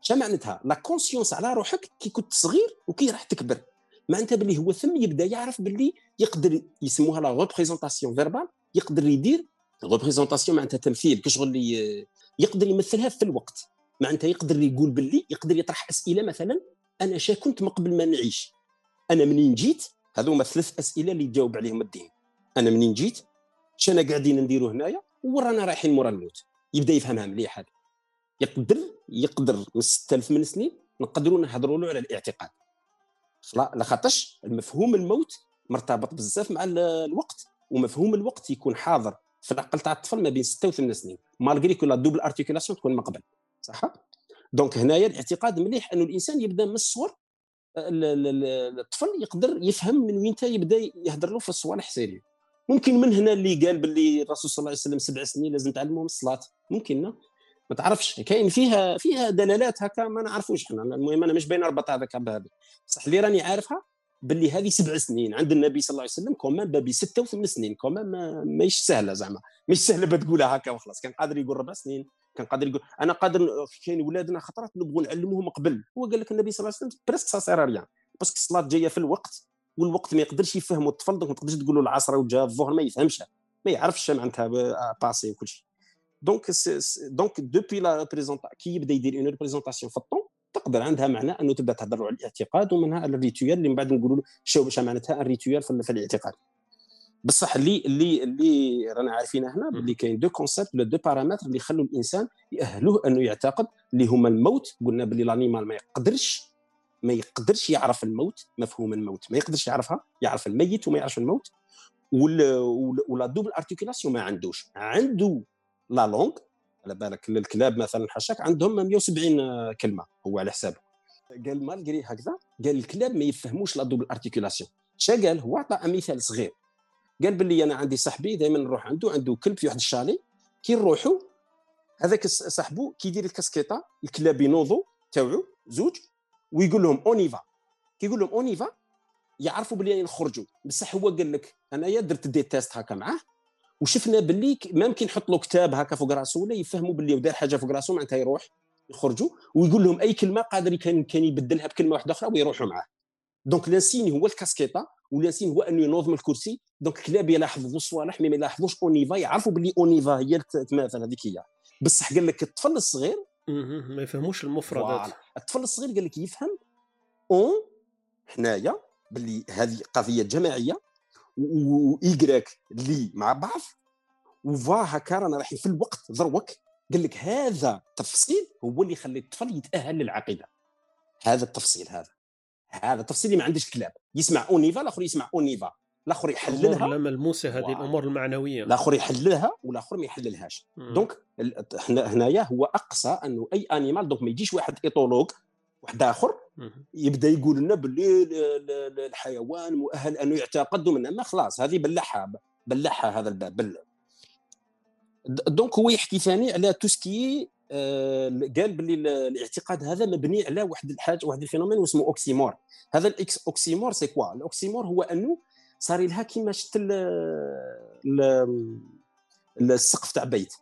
شنو معناتها؟ la conscience على روحك كي كنت صغير وكي راح تكبر. معناتها باللي هو ثم يبدأ يعرف باللي يقدر يسموها la représentation verbale يقدر يدير représentation معناتها تمثيل كشغل يقدر يمثلها في الوقت. معناتها يقدر يقول باللي يقدر يطرح أسئلة مثلا أنا شا كنت من قبل ما نعيش. أنا منين جيت؟ هذوما ثلاث أسئلة اللي يجاوب عليهم الدين. أنا منين جيت؟ شنا قاعدين نديروا هنايا ورانا رايحين مورا الموت. يبدأ يفهمها مليح هذا. يقدر يقدر من 6 ثمن سنين نقدروا نهضروا له على الاعتقاد. لا خاطرش المفهوم الموت مرتبط بزاف مع الوقت ومفهوم الوقت يكون حاضر في العقل تاع الطفل ما بين 6 و 8 سنين. malgré que la double articulation تكون من قبل صح؟ donc هنايا الاعتقاد مليح أنه الإنسان يبدأ من الصغر الطفل يقدر يفهم من وين يبدأ يهضر له في الصوالح sérieux ممكن من هنا اللي قال باللي الرسول صلى الله عليه وسلم سبع سنين لازم تعلمهم الصلاة. ممكن ما تعرفش. كاين فيها فيها دلالات هكا ما نعرفوش إحنا. المهم أنا مش باين اربط هذاك بهذا بصح اللي راني عارفها باللي هذه سبع سنين. عند النبي صلى الله عليه وسلم كومان بابي ستة وثمان سنين. كومان ما ماهيش سهلة زعما. مش سهلة بتقولها هكا وخلاص. كان قادر يقول ربع سنين. كان قادر يقول أنا قادر كاين ولادنا خطرات نبغوا نعلموهم قبل. هو قال لك النبي صلى الله عليه وسلم puisque ça sert à rien parce que الصلاة جاية في الوقت والوقت ما يقدرش يفهموا الطفل donc ما تقدرش تقول له العصر وجا الظهر ما يفهمش ما يعرفش معناتها passé وكل شيء. donc donc depuis là كي يبدا يدير une représentation في الطون تقدر عندها معنى أنه تبدأ تهضر على الاعتقاد ومنها ال rituel اللي من بعد نقولوا شو باش معناتها ال rituel في الاعتقاد. بصح اللي اللي اللي رانا عارفين هنا باللي كاين deux concepts ولا deux paramètres اللي يخلوا الانسان يأهلوه انه يعتقد اللي هما الموت. قلنا باللي l'animal ما يقدرش ما يقدرش يعرف الموت مفهوم الموت. ما يقدرش يعرفها يعرف الميت وما يعرفش الموت. و la double articulation ما عندوش. عنده la langue على بالك الكلاب مثلا حشاك عندهم 170 كلمة هو على حسابه. قال malgré هكذا قال الكلاب ما يفهموش la double articulation شا قال هو عطى مثال صغير. قال باللي أنا عندي صاحبي دائما نروح عنده عنده كلب في واحد ال chalet كي نروحوا هذاك صاحبو كي يدير الكاسكيطة الكلاب ينوضوا تاوعه زوج ويقول لهم on y va كي يقول لهم on y va يعرفوا باللي نخرجوا بصح هو قال لك أنايا درت des tests هكا معاه وشفنا باللي ممكن نحط له كتاب هكا فوق راسه ولا يفهموا باللي ودار حاجة فوق راسه معناتها يروح يخرجوا ويقول لهم أي كلمة قادر كان كان يبدلها بكلمة واحدة أخرى ويروحوا معاه. donc le signe هو الكاسكيطة و le signe هو أنه ينوض من الكرسي. donc الكلاب يلاحظوا الصوالح mais ما يلاحظوش on y va يعرفوا باللي on y va هي تماثل هذيك هي. بصح قال لك الطفل الصغير ما يفهموش المفردات. الطفل الصغير قال لك يفهم on حنايا باللي هذه قضية جماعية وايكراك لي مع بعض و va هكا رانا رايحين في الوقت ذروك قال لك هذا التفصيل هو اللي يخلي الطفل يتأهل للعقيدة. هذا التفصيل هذا. هذا التفصيل اللي ما عندش كلاب. يسمع on y va الآخر يسمع on y va. الآخر يحللها. لا ملموسه هذه الأمور المعنوية. الآخر يحللها والآخر ما يحللهاش. donc هنايا هو أقصى أنه أي animal donc ما يجيش واحد éthologue واحد آخر يبدأ يقول لنا باللي الحيوان مؤهل أنه يعتقد من ما خلاص هذه بلعها بلعها هذا الباب بلع donc هو يحكي ثاني على tout ce que قال باللي الاعتقاد هذا مبني على واحد الحاجة واحد ال phénomène اسمه oxymore. هذا ال ox oxymore c'est quoi ال oxymore هو أنه صار لها كيما شفت السقف تاع بيت.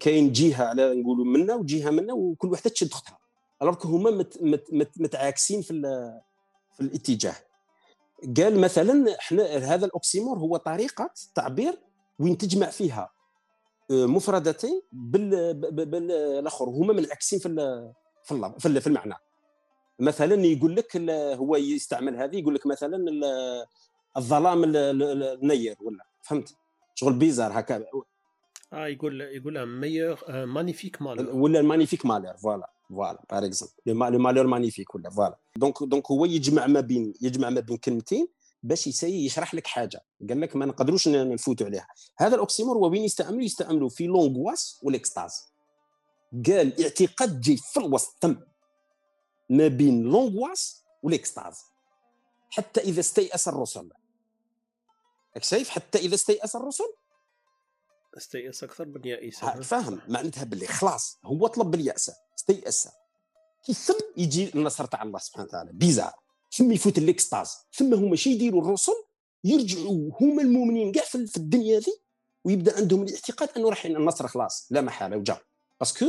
كاين جهة على نقولوا منا وجهة منا وكل وحدة تشد اختها alors هما مت مت مت متعاكسين في في الاتجاه. قال مثلا إحنا هذا ال oxymore هو طريقة تعبير وين تجمع فيها مفردتين بال بالاخر هما منعكسين في في في المعنى. مثلا يقول لك هو يستعمل هذه يقول لك مثلا الظلام النير ولا فهمت؟ شغل bizarre هكا. آه يقول يقول malheur magnifique malheur ولا magnifique malheur voilà voilà par exemple le malheur magnifique ولا voilà. donc donc هو يجمع ما بين يجمع ما بين كلمتين باش يسي يشرح لك حاجة. قال لك ما نقدروش نفوتوا عليها. هذا ال oxymore هو وين يستعملوا؟ يستعملوا في l'angoisse وال extase. قال اعتقاد يجي في الوسط تم ما بين l'angoisse وال extase. حتى إذا استيأس الرسل. راك شايف حتى إذا استيأس الرسل؟ استيأس أكثر من يائس فاهم. معناتها باللي خلاص هو طلب باليأس استيأس. كي ثم يجي النصر تاع الله سبحانه وتعالى. bizarre. ثم يفوت ال extase ثم هما شي يديروا الرسل يرجعوا هما المؤمنين كاع في الدنيا هذه ويبدأ عندهم الاعتقاد أنه راح النصر خلاص لا محالة وجا parce que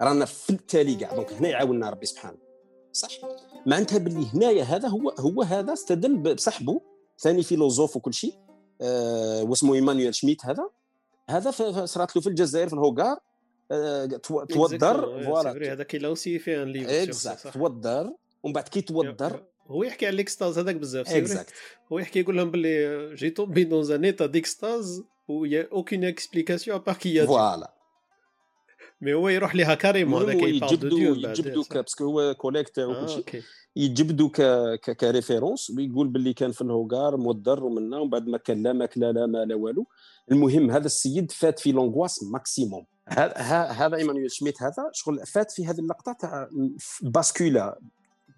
رانا في التالي كاع donc هنا يعاوننا ربي سبحانه. صح؟ معناتها باللي هنايا هذا هو هو هذا استدل بصاحبه ثاني philosophe وكل شيء آه واسمه إيمانويل شميت هذا. هذا صرات له في الجزائر في الهوغار آه توضر voilà. هذا qui l'a aussi fait un livre توضر ومن بعد كي توضر هو يحكي على l'extase هذاك بزاف exact هو يحكي يقول لهم باللي j'ai tombé dans un état d'extase où il y a aucune explication à part que voilà mais هو يروح لها carrément هذاك يجبدو يجبدو parce que هو collègue تاعو كلشي يجبدو ك référence ويقول باللي كان في الهوغار مودر ومنا ومن بعد ما كان لا ماكله لا ما لا والو. المهم هذا السيد فات في l'angoisse maximum هذا إيمانويل شميت هذا شغل فات في هذه اللقطة تاع bascula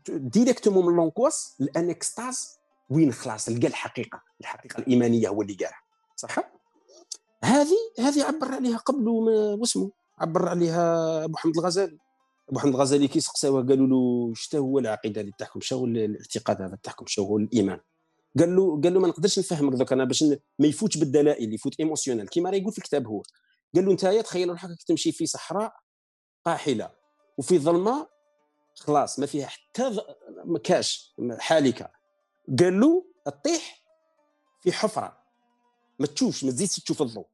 directement من l'angoisse ل l'extase وين خلاص لقى الحقيقة. الحقيقة الإيمانية هو اللي قالها. صح؟ هذه هذه عبر عليها قبل واسمه. عبر عليها أبو حامد الغزالي. أبو حامد الغزالي كي سقساوه قالوا له شتا هو العقيدة اللي تحكم شو الاعتقاد هذا تحكم شو هو الإيمان. قال له قال له ما نقدرش نفهمك دوك أنا باش ما يفوتش بالدلائل يفوت émotionnel كيما راه يقول في الكتاب هو. قال له انت تخيل روحك تمشي في صحراء قاحلة وفي ظلمة خلاص ما فيها حتى ما كاش حالكة. قال له تطيح في حفرة. ما تشوفش ما تزيدش تشوف الضوء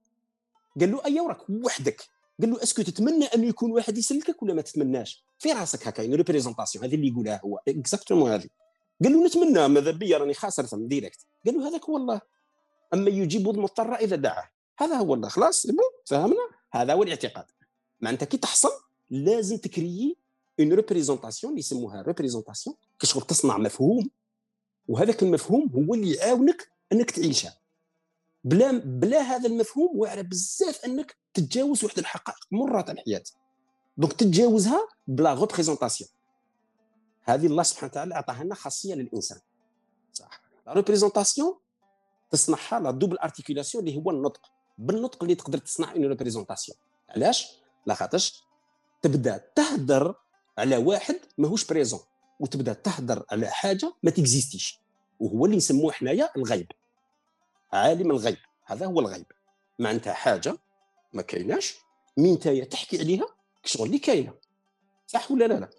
قال له أيا وراك وحدك. قال له est-ce que تتمنى انه يكون واحد يسلكك ولا ما تتمناش؟ في راسك هكا يعني représentation هذه اللي يقولها هو. exactement هذه. قال له نتمنى ماذا بيا؟ راني خاسر ثم direct قال له هذاك هو الله. أمن يجيب المضطر إذا دعاه. هذا هو الله. خلاص فهمنا؟ هذا هو الاعتقاد. معناتها كي تحصل لازم ت créer une représentation اللي يسموها représentation كشغل تصنع مفهوم وهذاك المفهوم هو اللي يعاونك أنك تعيشها. بلا بلا هذا المفهوم واعرة بزاف أنك تتجاوز واحد الحقائق مره تاع الحياة. donc تتجاوزها بلا représentation هذه الله سبحانه وتعالى أعطاها لنا خاصية للإنسان. صح. la représentation تصنعها la double articulation اللي هو النطق. بالنطق اللي تقدر تصنع une représentation علاش؟ لا خاطرش تبدا تهدر على واحد ماهوش présent وتبدا تهدر على حاجة ما ت existe يش وهو اللي نسموه حنايا الغيب. عالم الغيب هذا هو الغيب. معناتها حاجة ما كايناش مين تايا تحكي عليها؟ شغل اللي كاينة. صح ولا لا لا؟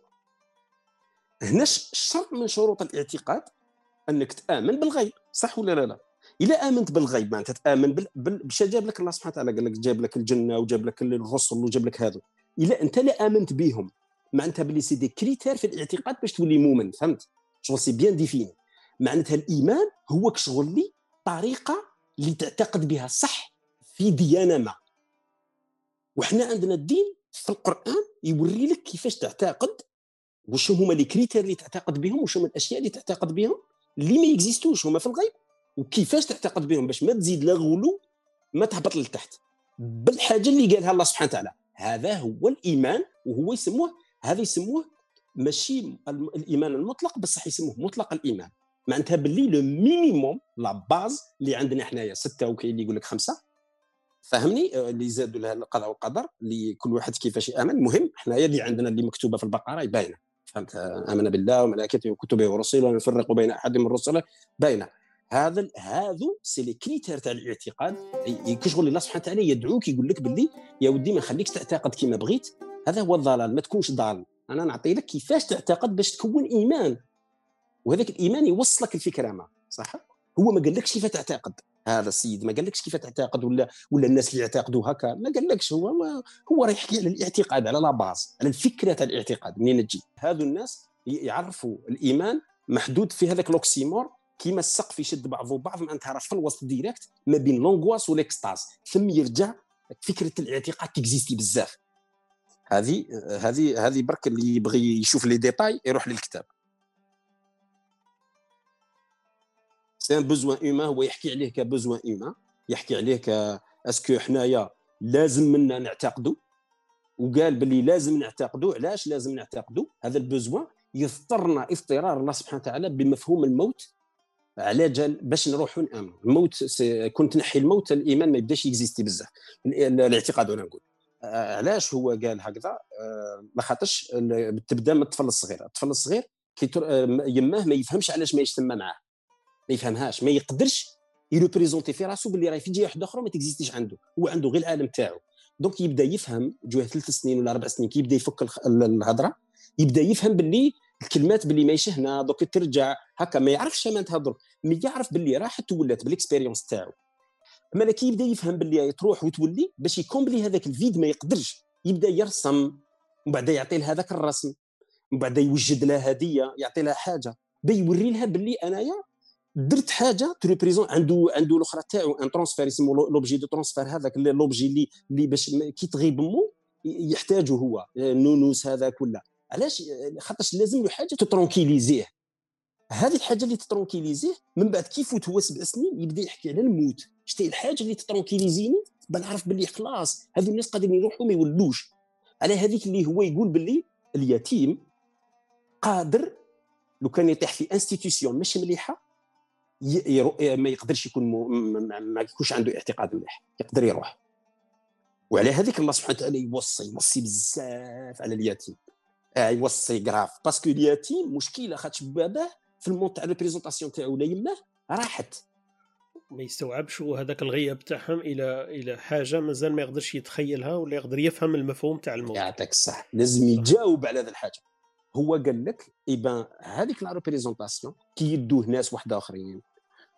هنا شرط من شروط الاعتقاد أنك تآمن بالغيب. صح ولا لا لا؟ إلا آمنت بالغيب معناتها تآمن بال... باش جاب لك الله سبحانه وتعالى قال لك جاب لك الجنة وجاب لك الرسل وجاب لك هذا. إلا أنت لا آمنت بهم. معناتها باللي c'est des critères في الاعتقاد باش تولي مؤمن فهمت؟ شغل c'est bien défini. معناتها الإيمان هو كشغل لي طريقة اللي تعتقد بها صح في ديانة ما. وحنا عندنا الدين في القرآن يوري لك كيفاش تعتقد واش هما les critères اللي تعتقد بهم واش هما الأشياء اللي تعتقد بهم اللي ما ي existe وش هما في الغيب وكيفاش تعتقد بهم باش ما تزيد لا غلو ما تهبط لتحت. بالحاجة اللي قالها الله سبحانه وتعالى. هذا هو الإيمان وهو يسموه هذا يسموه ماشي الإيمان المطلق بصح يسموه مطلق الإيمان. معناتها باللي le minimum la base اللي عندنا حنايا ستة وكاين اللي يقول لك خمسة. فهمني؟ آه، اللي زادوا لها القضاء والقدر اللي كل واحد كيفاش يأمن. المهم حنايا اللي عندنا اللي مكتوبة في البقرة باينه فهمت؟ آمن بالله وملائكته وكتبه ورسله ولا نفرق بين أحد من الرسل باينة. هذا هذو c'est les critères تاع الاعتقاد. كشغل الله سبحانه وتعالى يدعوك يقول لك باللي يا ودي ما نخليكش تعتقد كما بغيت. هذا هو الضلال ما تكونش ضال. أنا نعطي لك كيفاش تعتقد باش تكون إيمان. وهذاك الإيمان يوصلك الفكرة ما. صح؟ هو ما قالكش كيف تعتقد هذا السيد. ما قالكش كيف تعتقد ولا ولا الناس اللي يعتقدوا هكا. ما قالكش. هو ما هو راه يحكي على الاعتقاد على la base على الفكرة تاع الاعتقاد. منين تجي؟ هذو الناس يعرفوا الإيمان محدود في هذاك l'oxymore كيما السقف يشد بعضه بعض معناتها راه في الوسط direct ما بين l'angoisse وال extase. ثم يرجع فكرة الاعتقاد t'exister بزاف. هذه هذه هذه برك اللي يبغي يشوف les détails يروح للكتاب. c'est un besoin humain هو يحكي عليه ك besoin humain يحكي عليه ك est-ce que حنايا لازم منا نعتقدوا وقال باللي لازم نعتقدوا علاش لازم نعتقدوا هذا ال besoin يضطرنا اضطرار الله سبحانه وتعالى بمفهوم الموت على جال باش نروحوا نامنوا الموت كون تنحي الموت الإيمان ما يبداش يكزيستي بزاف. الاعتقاد ولا نقول. علاش هو قال هكذا؟ آه، خاطرش تبدا من الطفل الصغير. الطفل الصغير آه، يماه ما يفهمش علاش ما يجتمع معاه. ما يفهمهاش ما يقدرش ي représenter في راسو باللي راهي في جهة واحدة أخرى ما ت existerش عنده. هو عنده غير العالم تاعو. donc يبدا يفهم جوه ثلاث سنين ولا أربع سنين كي يبدا يفك الهضرة يبدا يفهم باللي الكلمات باللي ماشي هنا donc ترجع هكا ما يعرفش ما تهضر mais يعرف باللي راحت ولات بال expérience تاعو. أما كي يبدأ يفهم باللي تروح وتولي باش ي combler هذاك ال vide ما يقدرش. يبدأ يرسم ومن بعد يعطي لها هذاك الرسم. ومن بعد يوجد لها هدية يعطي لها حاجة. بيوري لها باللي أنايا درت حاجة ت représente عنده عنده الأخرى تاعو un transfert يسمو l'objet de transfert هذاك l'objet اللي اللي باش كي تغيب مو يحتاجه هو. nounours هذاك ولا. علاش؟ خاطرش لازم له حاجة ت tranquilliser ه هذه الحاجة اللي ت tranquilliser ه من بعد كي يفوت هو سبع سنين يبدا يحكي على الموت. شتي الحاجة اللي ت tranquilliser ني بنعرف باللي خلاص هذو الناس قادرين يروحوا ما يولوش. على هذيك اللي هو يقول باللي اليتيم قادر لو كان يطيح في institution مش مليحة ما يقدرش يكون ما يكونش عنده اعتقاد مليح يقدر يروح. وعلى هذيك الله سبحانه وتعالى يوصي يوصي بزاف على اليتيم. آه يوصي grave parce que اليتيم مشكلة خاطش باباه في ال monde تاع représentation تاعو ولا يماه راحت. ما يستوعبش هذاك الغياب تاعهم إلى إلى حاجة مازال ما يقدرش يتخيلها ولا يقدر يفهم المفهوم تاع الموت. يعطيك الصح لازم يجاوب على هذه الحاجة. هو قال لك et ben هذيك la représentation كي يدوه ناس واحد آخرين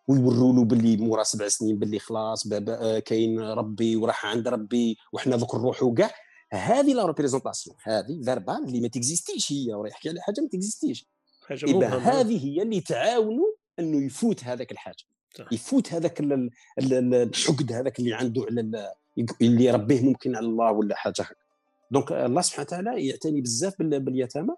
ويوروا له باللي مورا سبع سنين باللي خلاص بابا آه، كاين ربي وراح عند ربي وحنا ذوك نروحوا كاع هذه la représentation هذه verbale اللي ما ت existerش هي وراه يحكي على حاجة ما ت existerش. حاجة هذه هي اللي تعاونوا إنه يفوت هذاك الحاجة. صح. يفوت هذاك ال- ال- ال- الحقد هذاك اللي عنده على ال- اللي يربيه ممكن على الله ولا حاجة هكا. donc الله سبحانه وتعالى يعتني بزاف بال- باليتامى.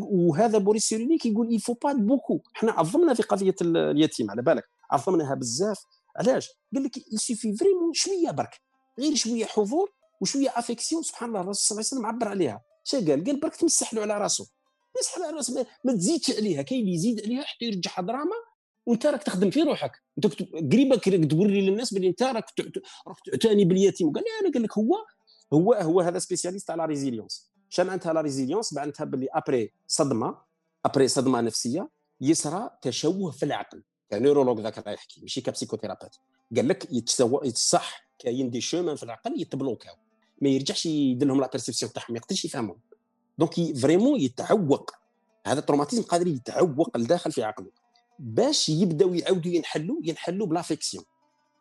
وهذا Boris Cyrulnik كيقول faut pas beaucoup حنا عظمنا في قضية ال- اليتيم على بالك. عظمناها بزاف. علاش؟ قال لك يسيفي vraiment شوية برك. غير شوية حضور وشوية affection سبحان الله الرسول صلى الله عليه وسلم عبر عليها. شا قال؟ قال برك تمسح له على راسه مسح على راسه ما- تزيدش عليها. كاين اللي يزيد عليها حتى يرجعها دراما وانت راك تخدم في روحك. انت قريبة كي توري للناس بلي انت راك راك تعتني باليتيم. قال لي أنا قال لك هو هو هو هذا spécialiste على résilience. شا معناتها la résilience؟ معناتها باللي après صدمة après صدمة نفسية يصرى تشوه في العقل. ك neurologue ذاك راه يحكي ماشي ك psychothérapeute قال لك يتصح كاين des chemins في العقل ي bloquerاو. ما يرجعش يدير لهم la perception تاعهم ما يقدرش يفهمهم. donc vraiment يتعوق. هذا ال traumatisme قادر يتعوق لداخل في عقله. باش يبداو يعاودوا ينحلوا ينحلوا ب l'affection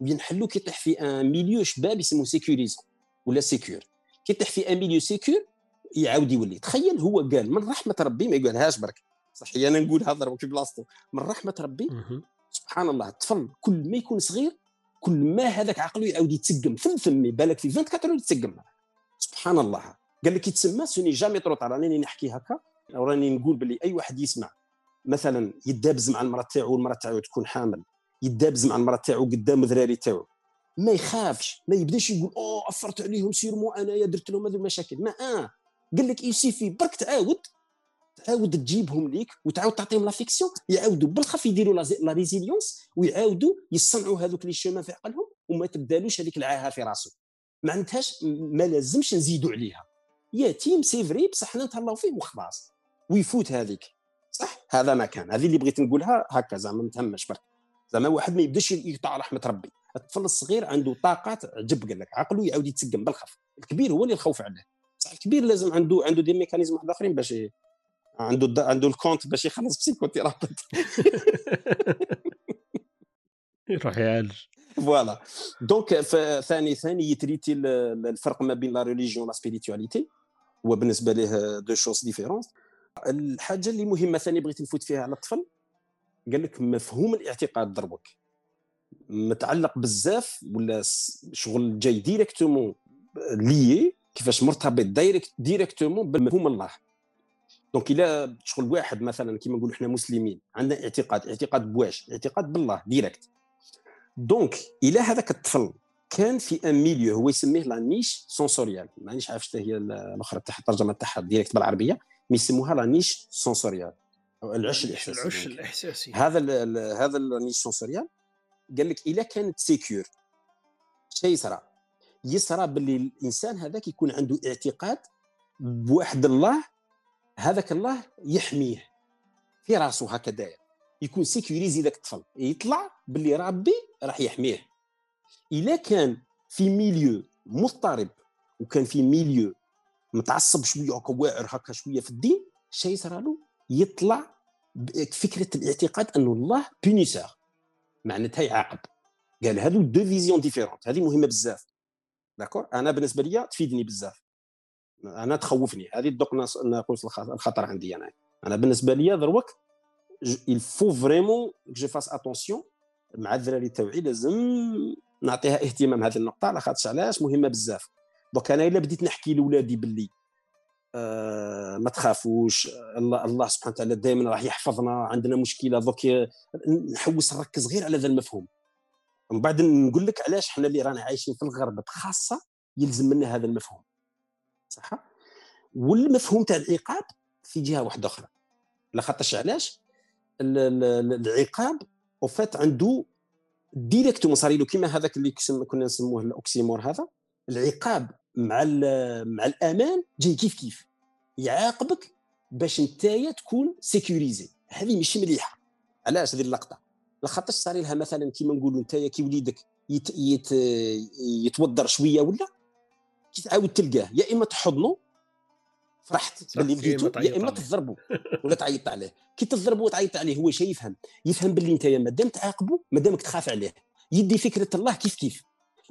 وينحلوا كي يطيح في un milieu شباب يسموه sécurisant ولا sécure كي يطيح في un milieu sécure يعاود يولي. تخيل هو قال من رحمة ربي ما يقولهاش برك. صحيح أنا نقولها ضرب في بلاصتو. من رحمة ربي. سبحان الله الطفل كل ما يكون صغير كل ما هذاك عقله يعاود يتسقم. ثم ثم بالك في 24 heures يتسقم. سبحان الله. قال لك يتسمى ce n'est jamais trop tard راني نحكي هكا أو راني نقول باللي أي واحد يسمع. مثلا يدابز مع المرأة تاعو والمراه تاعو تكون حامل. يدابز مع المرأة تاعو قدام الذراري تاعو. ما يخافش ما يبداش يقول أوه أثرت عليهم sûrement انايا درت لهم هذه المشاكل. ما آه. قال لك ي suffit برك تعاود تعاود تجيبهم ليك وتعاود تعطيهم l'affection يعاودوا بالخف يديروا la résilience ويعاودوا يصنعوا هذوك les chemins في عقلهم وما تبدالوش هذيك العاهة في راسه ما عندهاش ما لازمش نزيدوا عليها. يتيم c'est vrai بصح حنا نتهلاو فيه وخلاص. ويفوت هذيك. صح؟ هذا ما كان. هذه اللي بغيت نقولها هكا زعما ما تهمش برك. زعما واحد ما يبداش يقطع رحمة ربي. الطفل الصغير عنده طاقات عجب قال لك عقله يعاود يتسقم بالخف. الكبير هو اللي الخوف عليه. بصح الكبير لازم عنده عنده des mécanismes واحد آخرين باش عنده عنده ال compte باش يخلص psychothérapeute يروح يعالج. voilà. donc ثاني ثاني يتريتي ال- ال- الفرق ما بين la religion la spiritualité. هو بالنسبة ليه deux choses différentes. الحاجة اللي مهمة ثاني بغيت نفوت فيها على الطفل قال لك مفهوم الاعتقاد دروك متعلق بزاف ولا شغل جاي directement lié كيفاش مرتبط direct directement بمفهوم الله donc إلا شغل واحد مثلا كيما نقولوا إحنا مسلمين عندنا اعتقاد اعتقاد بواش اعتقاد بالله direct donc إلى هذاك الطفل كان في un milieu هو يسميه la niche sensorielle مانيش عارف شنو هي الأخرى تاع الترجمة تاعها direct بالعربية mais يسموها la niche sensorielle. أو العش الإحساسي العش. الإحساسي. هذا ال ال هذا ال niche sensorielle قال لك إلا كانت sécure. شيء يصرى يصرى باللي الإنسان هذاك يكون عنده اعتقاد بواحد الله هذاك الله يحميه في راسه داير يكون sécurisé ذاك الطفل. يطلع باللي ربي راح يحميه. إلا كان في milieu مضطرب وكان في ميليو متعصب شوية هكا واعر هكا شوية في الدين يصرى له يطلع بفكره الاعتقاد انه الله punisseur معناتها يعاقب. قال هذو deux visions différentes هذه مهمة بزاف. d'accord؟ أنا بالنسبة لي تفيدني بزاف. أنا تخوفني. هذه الدوق ناس- ناقص الخ- الخطر عندي أنا. أنا بالنسبة لي دروك vraiment que je fasse attention مع الذراري تاوعي لازم نعطيها اهتمام هذه النقطة على خاطرش علاش؟ مهمة بزاف. donc أنا إلا بديت نحكي لاولادي باللي آه ما تخافوش الله الله سبحانه وتعالى دائما راح يحفظنا عندنا مشكلة دوك نحوس نركز غير على ذا المفهوم. ومن بعد نقول لك علاش حنا اللي رانا عايشين في الغرب بخاصه يلزم منا هذا المفهوم. صح؟ والمفهوم تاع العقاب في جهة واحدة أخرى. لاخاطرش علاش؟ ال- ال- ال- العقاب وفات عنده directement صار له كيما هذاك اللي كنا نسموه ال oxymore هذا العقاب مع مع الأمان جاي كيف كيف؟ يعاقبك باش نتايا تكون sécurisé هذه ماشي مليحة. علاش هذه اللقطة؟ لاخاطرش صار لها مثلا كيما نقولوا نتايا كي وليدك يت يت يتوضر شوية ولا كي تعاود تلقاه يا إما تحضنه فرحت باللي تعيط يا إما. تضربه ولا تعيط عليه. كي تضربه وتعيط عليه هو شيء يفهم. يفهم باللي انت مادام تعاقبه مادامك تخاف عليه. يدي فكرة الله كيف كيف.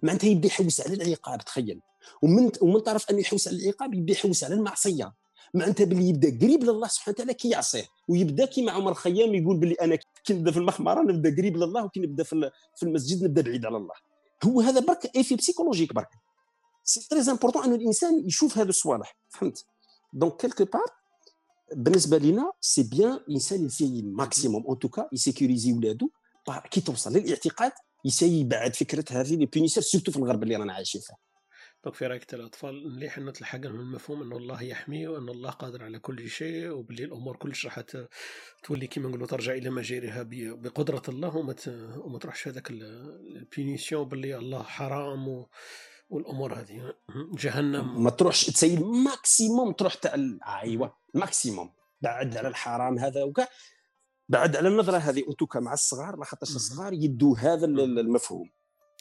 معناتها يبدا يحوس على العقاب تخيل. ومن ومن طرف انه يحوس على العقاب يبدا يحوس على المعصية. معناتها باللي يبدا قريب لله سبحانه وتعالى كي يعصيه. ويبدا كيما عمر الخيام يقول باللي أنا كي نبدأ في المخمرة نبدأ قريب لله وكي نبدأ في في المسجد نبدأ بعيد على الله. هو هذا برك ايفي بسيكولوجيك برك. c'est très important انه الإنسان يشوف هذا الصوالح. فهمت؟ donc quelque part بالنسبة لنا c'est bien الإنسان يسي maximum en tout cas يسيكوريزي ولادو كي توصل للاعتقاد يسي يبعد فكرة هذه le punisseur surtout في الغرب اللي رانا عايشين فيه donc في رأيك الأطفال مليح إن تلحق لهم المفهوم إن الله يحمي وإن الله قادر على كل شيء وباللي الأمور كلش راح تولي كيما نقولوا ترجع إلى مجاريها بقدرة الله وما وما تروحش هذاك ال punition باللي الله حرام و والأمور هذه. جهنم. ما تروحش تسيل maximum تروح تاع ايوا maximum. بعد على الحرام هذا وكاع بعد على النظرة هذه en tout cas مع الصغار لاخاطش الصغار يدوا هذا المفهوم.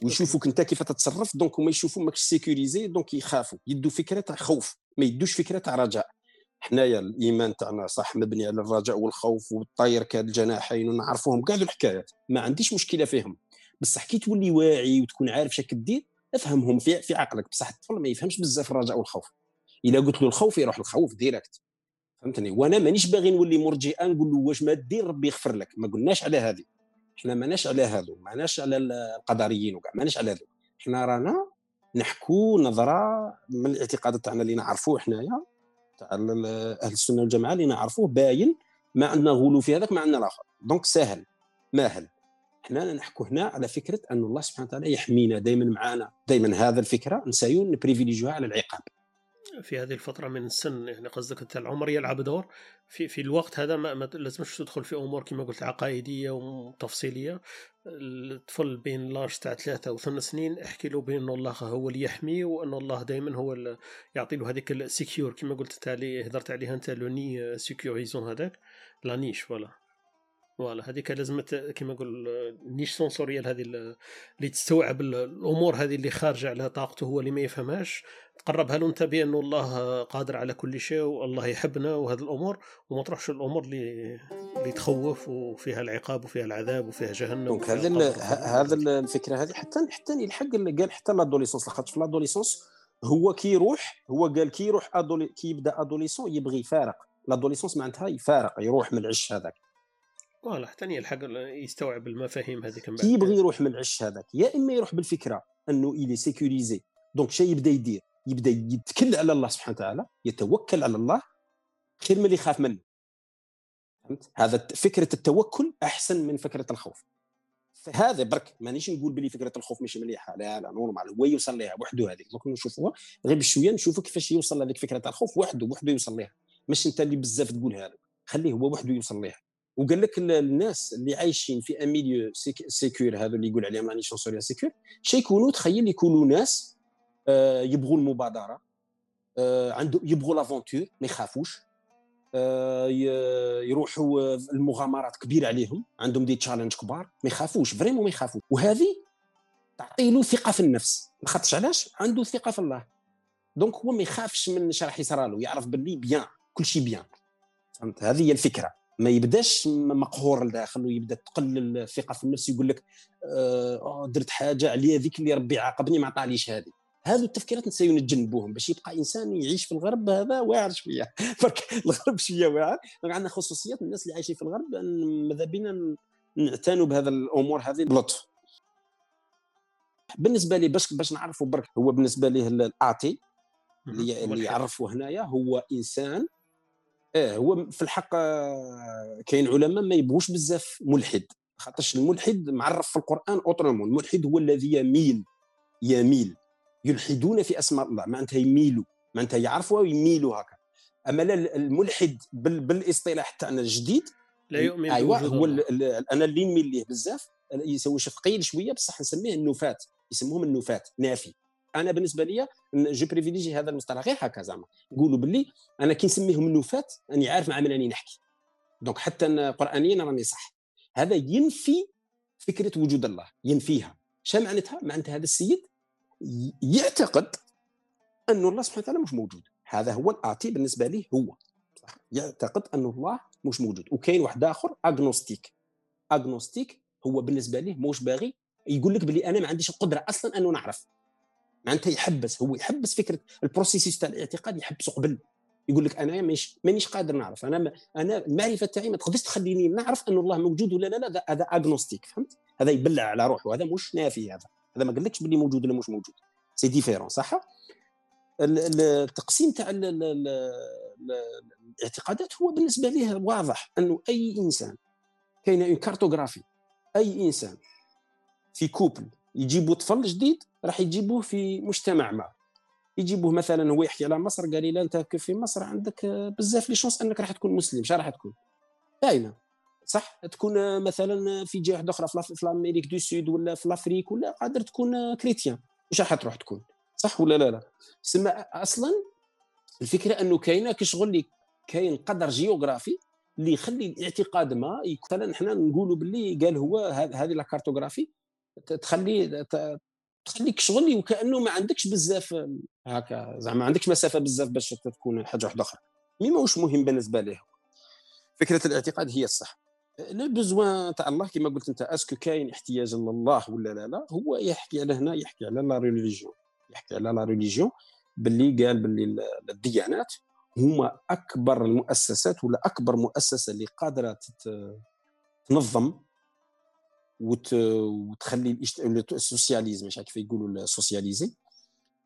ويشوفوك أنت كيف تتصرف donc هما يشوفوا ماكش sécurisé donc يخافوا. يدوا فكرة تاع خوف. ما يدوش فكرة تاع رجاء. حنايا الإيمان تاعنا صح مبني على الرجاء والخوف والطير كالجناحين ونعرفوهم. كاع الحكايات ما عنديش مشكلة فيهم. بصح كي تولي واعي وتكون عارف شك دير افهمهم في في عقلك. بصح الطفل ما يفهمش بزاف الرجاء والخوف. إلا قلت له الخوف يروح الخوف direct. فهمتني؟ وأنا مانيش باغي نولي مرجئا نقول له واش ما دير ربي يغفر لك. ما قلناش على هذه. إحنا ماناش على هذو. ماناش على القدريين وكاع. ماناش على هذو. إحنا رانا نحكوا نظرة من الاعتقاد تاعنا اللي نعرفوه حنايا تاع أهل السنة والجماعة اللي نعرفوه باين ما عندنا غلو في هذاك ما عندنا الآخر. دونك سهل ماهل. إحنا نحكوا هنا على فكرة أن الله سبحانه وتعالى يحمينا دائما معنا دائما هذا الفكرة نسايون نبريفيليجيوها على العقاب. في هذه الفترة من السن يعني قصدك أنت العمر يلعب دور؟ في في الوقت هذا ما, ما لازمش تدخل في أمور كما قلت عقائدية وتفصيلية. الطفل بين l'âge تاع ثلاثة أو ثمان سنين احكي له بأن الله هو اللي يحمي وأن الله دائما هو اللي يعطي له هذيك ال sécure كما قلت تالي هدرت عليها أنت le nid sécurisant هذاك. la niche voilà. voilà هذيك لازم كما نقول niche sensorielle هذه اللي تستوعب الأمور هذه اللي خارجة على طاقته هو اللي ما يفهمهاش تقربها له أنت بأن الله قادر على كل شيء والله يحبنا وهذه الأمور وما تروحش الأمور اللي اللي تخوف وفيها العقاب وفيها العذاب وفيها جهنم donc هذا هذا الفكرة هذه حتى حتى يلحق قال حتى l'adolescence لاخاطش في l'adolescence هو كي يروح هو قال كي يروح adolé- كي يبدا adolescent يبغي يفارق l'adolescence معناتها يفارق يروح من العش هذاك. voilà حتى يلحق يستوعب المفاهيم هذيك كي يبغي يروح من العش هذاك يا إما يروح بالفكرة إنه il est sécurisé donc شيء يبدأ يدير يبدأ يتكل على الله سبحانه وتعالى يتوكل على الله خير من اللي يخاف منه. فهمت؟ هذا فكرة التوكل أحسن من فكرة الخوف. فهذا برك مانيش نقول بلي فكرة الخوف ماشي مليحة لا لا normal هو يوصل لها وحده هذيك. دوك نشوفوها غير بشوية نشوفوا كيفاش يوصل لهذيك فكرة الخوف وحده وحده يوصل لها مش أنت اللي بزاف تقولها له خليه هو وحده يوصل لها وقال لك الناس اللي عايشين في un milieu sécure هذا اللي يقول عليهم la niche sensorielle sécure شي يكونوا تخيل يكونوا ناس آه، يبغوا المبادره آه، عنده يبغوا l'aventure ما يخافوش آه، يروحوا المغامرات كبيرة عليهم عندهم des challenges كبار ما يخافوش vraiment ما يخافوش. وهذه تعطي له ثقة في النفس. خاطرش علاش؟ عنده ثقة في الله. donc هو ما يخافش من اش راح يصرى يعرف باللي bien كل شيء bien فهمت؟ هذه هي الفكرة. ما يبداش مقهور لداخل ويبدا تقلل الثقة في النفس يقول لك آه درت حاجة عليا ذيك اللي ربي عاقبني ما عطانيش هذه. هذو التفكيرات نسيو نتجنبوهم باش يبقى إنسان يعيش في الغرب هذا واعر شوية. فرك الغرب شوية واعر. عندنا خصوصيات الناس اللي عايشين في الغرب ماذا بينا نعتنوا بهذا الأمور هذه بلطف. بالنسبة لي باش باش نعرفوا برك هو بالنسبة ليه الأعطي اللي, اللي يعرفوا هنايا هو إنسان آه هو في الحق آه، كاين علماء ما يبغوش بزاف ملحد خاطرش الملحد معرف في القرآن autrement الملحد هو الذي يميل يميل يلحدون في أسماء الله معناتها يميلوا معناتها يعرفوا ويميلوا هكا. أما لا الملحد بالإصطلاح تاعنا الجديد لا يؤمن ايوا هو أنا اللي نميل ليه بزاف يسوي ثقيل شوية بصح نسميه النفات يسموهم النفات نافي. أنا بالنسبة لي je privilégie هذا المصطلح. غير هكا زعما. نقولوا باللي أنا كي نسميهم النفات راني عارف مع من راني نحكي. donc حتى قرانيا راني صح. هذا ينفي فكرة وجود الله. ينفيها. شنو معناتها؟ معناتها هذا السيد يعتقد أن الله سبحانه وتعالى مش موجود. هذا هو الآتي بالنسبة لي هو. يعتقد أن الله مش موجود. وكاين واحد آخر agnostique agnostique هو بالنسبة ليه مش باغي يقول لك بلي أنا ما عنديش القدرة أصلا أنه نعرف. معناتها يحبس هو يحبس فكرة ال processus تاع الاعتقاد يحبسه قبل. يقول لك أنا مانيش مانيش قادر نعرف. أنا أنا المعرفة تاعي ما تقدرش تخليني نعرف أن الله موجود ولا لا لا هذا agnostique فهمت؟ هذا يبلع على روحه هذا مش نافي هذا. هذا ما قالكش باللي موجود ولا مش موجود. c'est différent صح؟ التقسيم تاع الاعتقادات هو بالنسبة ليه واضح أنه أي إنسان كاينة une cartographie أي إنسان في couple يجيبوا طفل جديد راح يجيبوه في مجتمع ما. يجيبوه مثلا هو يحكي على مصر قال لي أنت في مصر؟ عندك بزاف les chances أنك راح تكون مسلم شا راح تكون؟ باينة. صح؟ تكون مثلا في جهة أخرى في Amérique du Sud ولا في l'Afrique ولا قادر تكون chrétien. مش راح تروح تكون؟ صح ولا لا لا؟ سما أصلا الفكرة أنه كاينة كشغل لي كاين قدر géographique اللي يخلي الاعتقاد ما مثلا إحنا نقولوا باللي قال هو هذه la cartographie تخلي تخليك شغل وكأنه ما عندكش بزاف هكا زعما ما عندكش مسافة بزاف باش تكون حاجة واحدة أخرى. mais ماهوش مهم بالنسبة له فكرة الاعتقاد هي الصح. le besoin تاع الله كما قلت أنت est-ce que كاين احتياج لله ولا لا لا هو يحكي على هنا يحكي على la religion يحكي على la religion باللي قال باللي الديانات هما أكبر المؤسسات ولا أكبر مؤسسة اللي قادرة تنظم وتخلي السوسياليزم مش كيف يقولوا السوسياليزي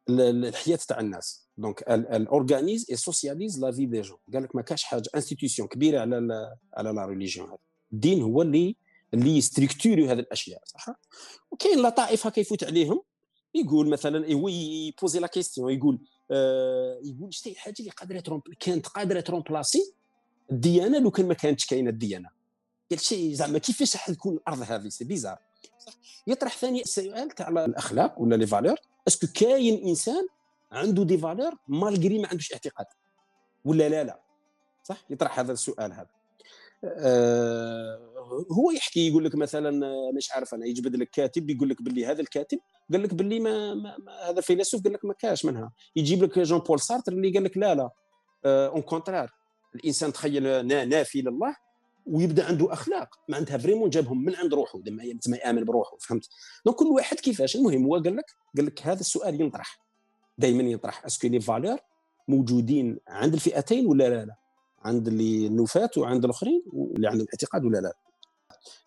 الحياة تاع الناس. دونك الأورغانيز اي سوسياليز لا في دي جون قال لك ما كاش حاجة انستيتيوشن كبيرة على على لا ريليجيون هذا الدين هو اللي اللي يستركتوري هذه الأشياء صح؟ وكاين لطائف هكا يفوت عليهم. يقول مثلا هو يبوزي لا كيستيون يقول آه يقول شتي الحاجة اللي قادرة كانت قادرة ترومبلاسي الديانة لو كان ما كانتش كاينة الديانة. قال شيء زعما كيفاش راح تكون الأرض هذه؟ c'est bizarre يطرح ثاني السؤال تاع الأخلاق ولا les valeurs est-ce que كاين إنسان عنده des valeurs malgré ما عندوش اعتقاد؟ ولا لا لا. صح؟ يطرح هذا السؤال هذا. آه هو يحكي يقول لك مثلا مش عارف أنا يجبد لك كاتب يقول لك باللي هذا الكاتب قال لك باللي ما, ما, ما هذا الفيلسوف قال لك ما كاش منها. يجيب لك جون بول سارتر اللي قال لك لا لا. un آه كونترار الإنسان تخيل نافي لله ويبدأ عنده أخلاق. معناتها فريمون جابهم من عند روحه لما ما يآمن بروحه فهمت؟ دونك كل واحد كيفاش؟ المهم هو قال لك قال لك هذا السؤال ينطرح دائما ينطرح اسكو لي فالور موجودين عند الفئتين ولا لا لا؟ عند اللي النفاة وعند الآخرين اللي عندهم اعتقاد ولا لا؟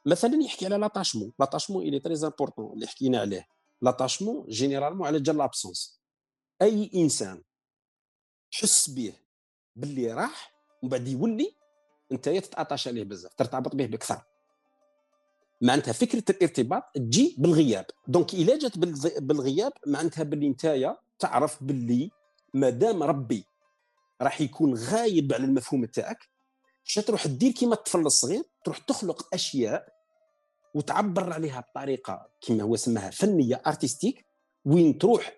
مثلا يحكي على لاتاشمون لاتاشمون الي تري امبورطون اللي حكينا عليه. لاتاشمون جينيرالمون على جال لابسونس أي إنسان تحس به باللي راح ومن بعد يولي انت تتعطش عليه بزاف ترتبط به بكثر معناتها فكرة الارتباط تجي بالغياب. donc إلا جات بالغياب معناتها باللي انت تعرف باللي ما دام ربي راح يكون غايب على المفهوم تاعك تروح دير كيما الطفل الصغير تروح تخلق أشياء وتعبر عليها بطريقة كما هو سماها فنية artistique وين تروح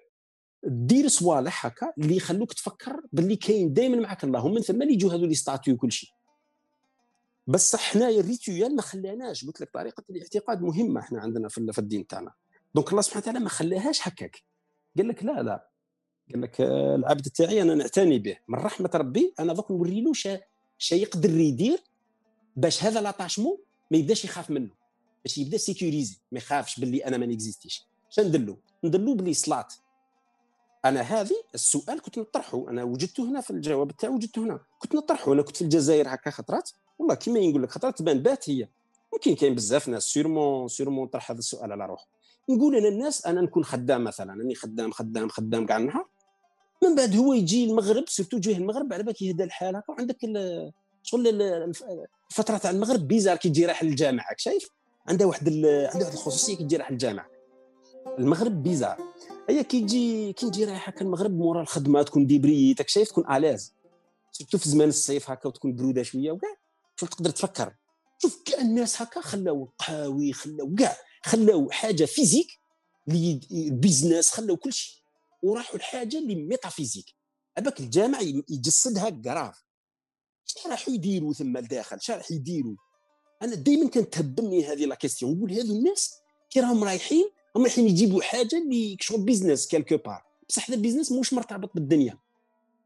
دير صوالح هكا اللي يخلوك تفكر باللي كاين دائما معك الله ومن ثم اللي يجوا هذو les statues وكل شيء بس حنايا ال rituel ما خلاناش قلت لك طريقة الاعتقاد مهمة إحنا عندنا في الدين تاعنا. donc الله سبحانه وتعالى ما خلاهاش هكاك. قال لك لا لا. قال لك آه، العبد تاعي أنا نعتني به. من رحمة ربي أنا دوك نوري له شا يقدر يدير باش هذا l'attachement ما يبداش يخاف منه. باش يبدأ sécurisé ما يخافش باللي أنا ما n'existerش شندلو ندلو؟ باللي صلاه أنا هذه السؤال كنت نطرحه. أنا وجدته هنا في الجواب تاعي وجدته هنا. كنت نطرحه. أنا كنت في الجزائر هكا خطرات. والله كيما نقول لك خطرات تبان بات هي. ممكن كاين بزاف ناس sûrement sûrement طرح هذا السؤال على روحه. نقول أنا الناس أنا نكون خدام مثلا أني خدام خدام خدام كاع النهار. من بعد هو يجي المغرب surtout جهه المغرب على بالك يهدى الحال هكا وعندك شغل الفترة تاع المغرب bizarre كي تجي رايح للجامعة شايف؟ عندها واحد عندها واحد الخصوصية كي تجي رايح للجامعة. المغرب bizarre. هي كي تجي كي تجي رايح هكا المغرب مورا الخدمة تكون débauchت شايف؟ تكون à l'aise surtout في زمان الصيف هكا وتكون برودة شوية وكاع. شوف تقدر تفكر. شوف كاع الناس هكا خلاو قهاوي خلاو كاع خلاو حاجة physique اللي ال business خلاو كل شيء. وراحوا لحاجة اللي métaphysique. هذاك الجامع يجسدها كراف شنو راحوا يديروا ثم لداخل؟ شنو راح يديروا؟ أنا دائما كانت تهبني هذه la question نقول هذو الناس كي راهم رايحين هم رايحين يجيبوا حاجة اللي شغل business quelque part بصح هذا ال business مش مرتبط بالدنيا.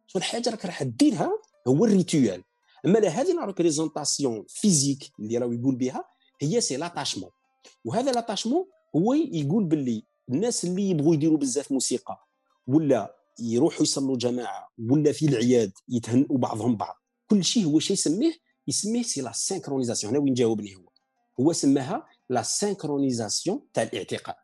شغل حاجة راك راح ديرها هو ال rituel أما هذه la représentation physique اللي راهو يقول بها هي c'est l'attachement وهذا l'attachement هو يقول باللي الناس اللي يبغوا يديروا بزاف موسيقى ولا يروحوا يصلوا جماعة ولا في العياد يتهنئوا بعضهم بعض كل شيء هو شيء يسميه يسميه c'est la synchronisation هنا وين جاوبني هو؟ هو سماها la synchronisation تاع الاعتقاد.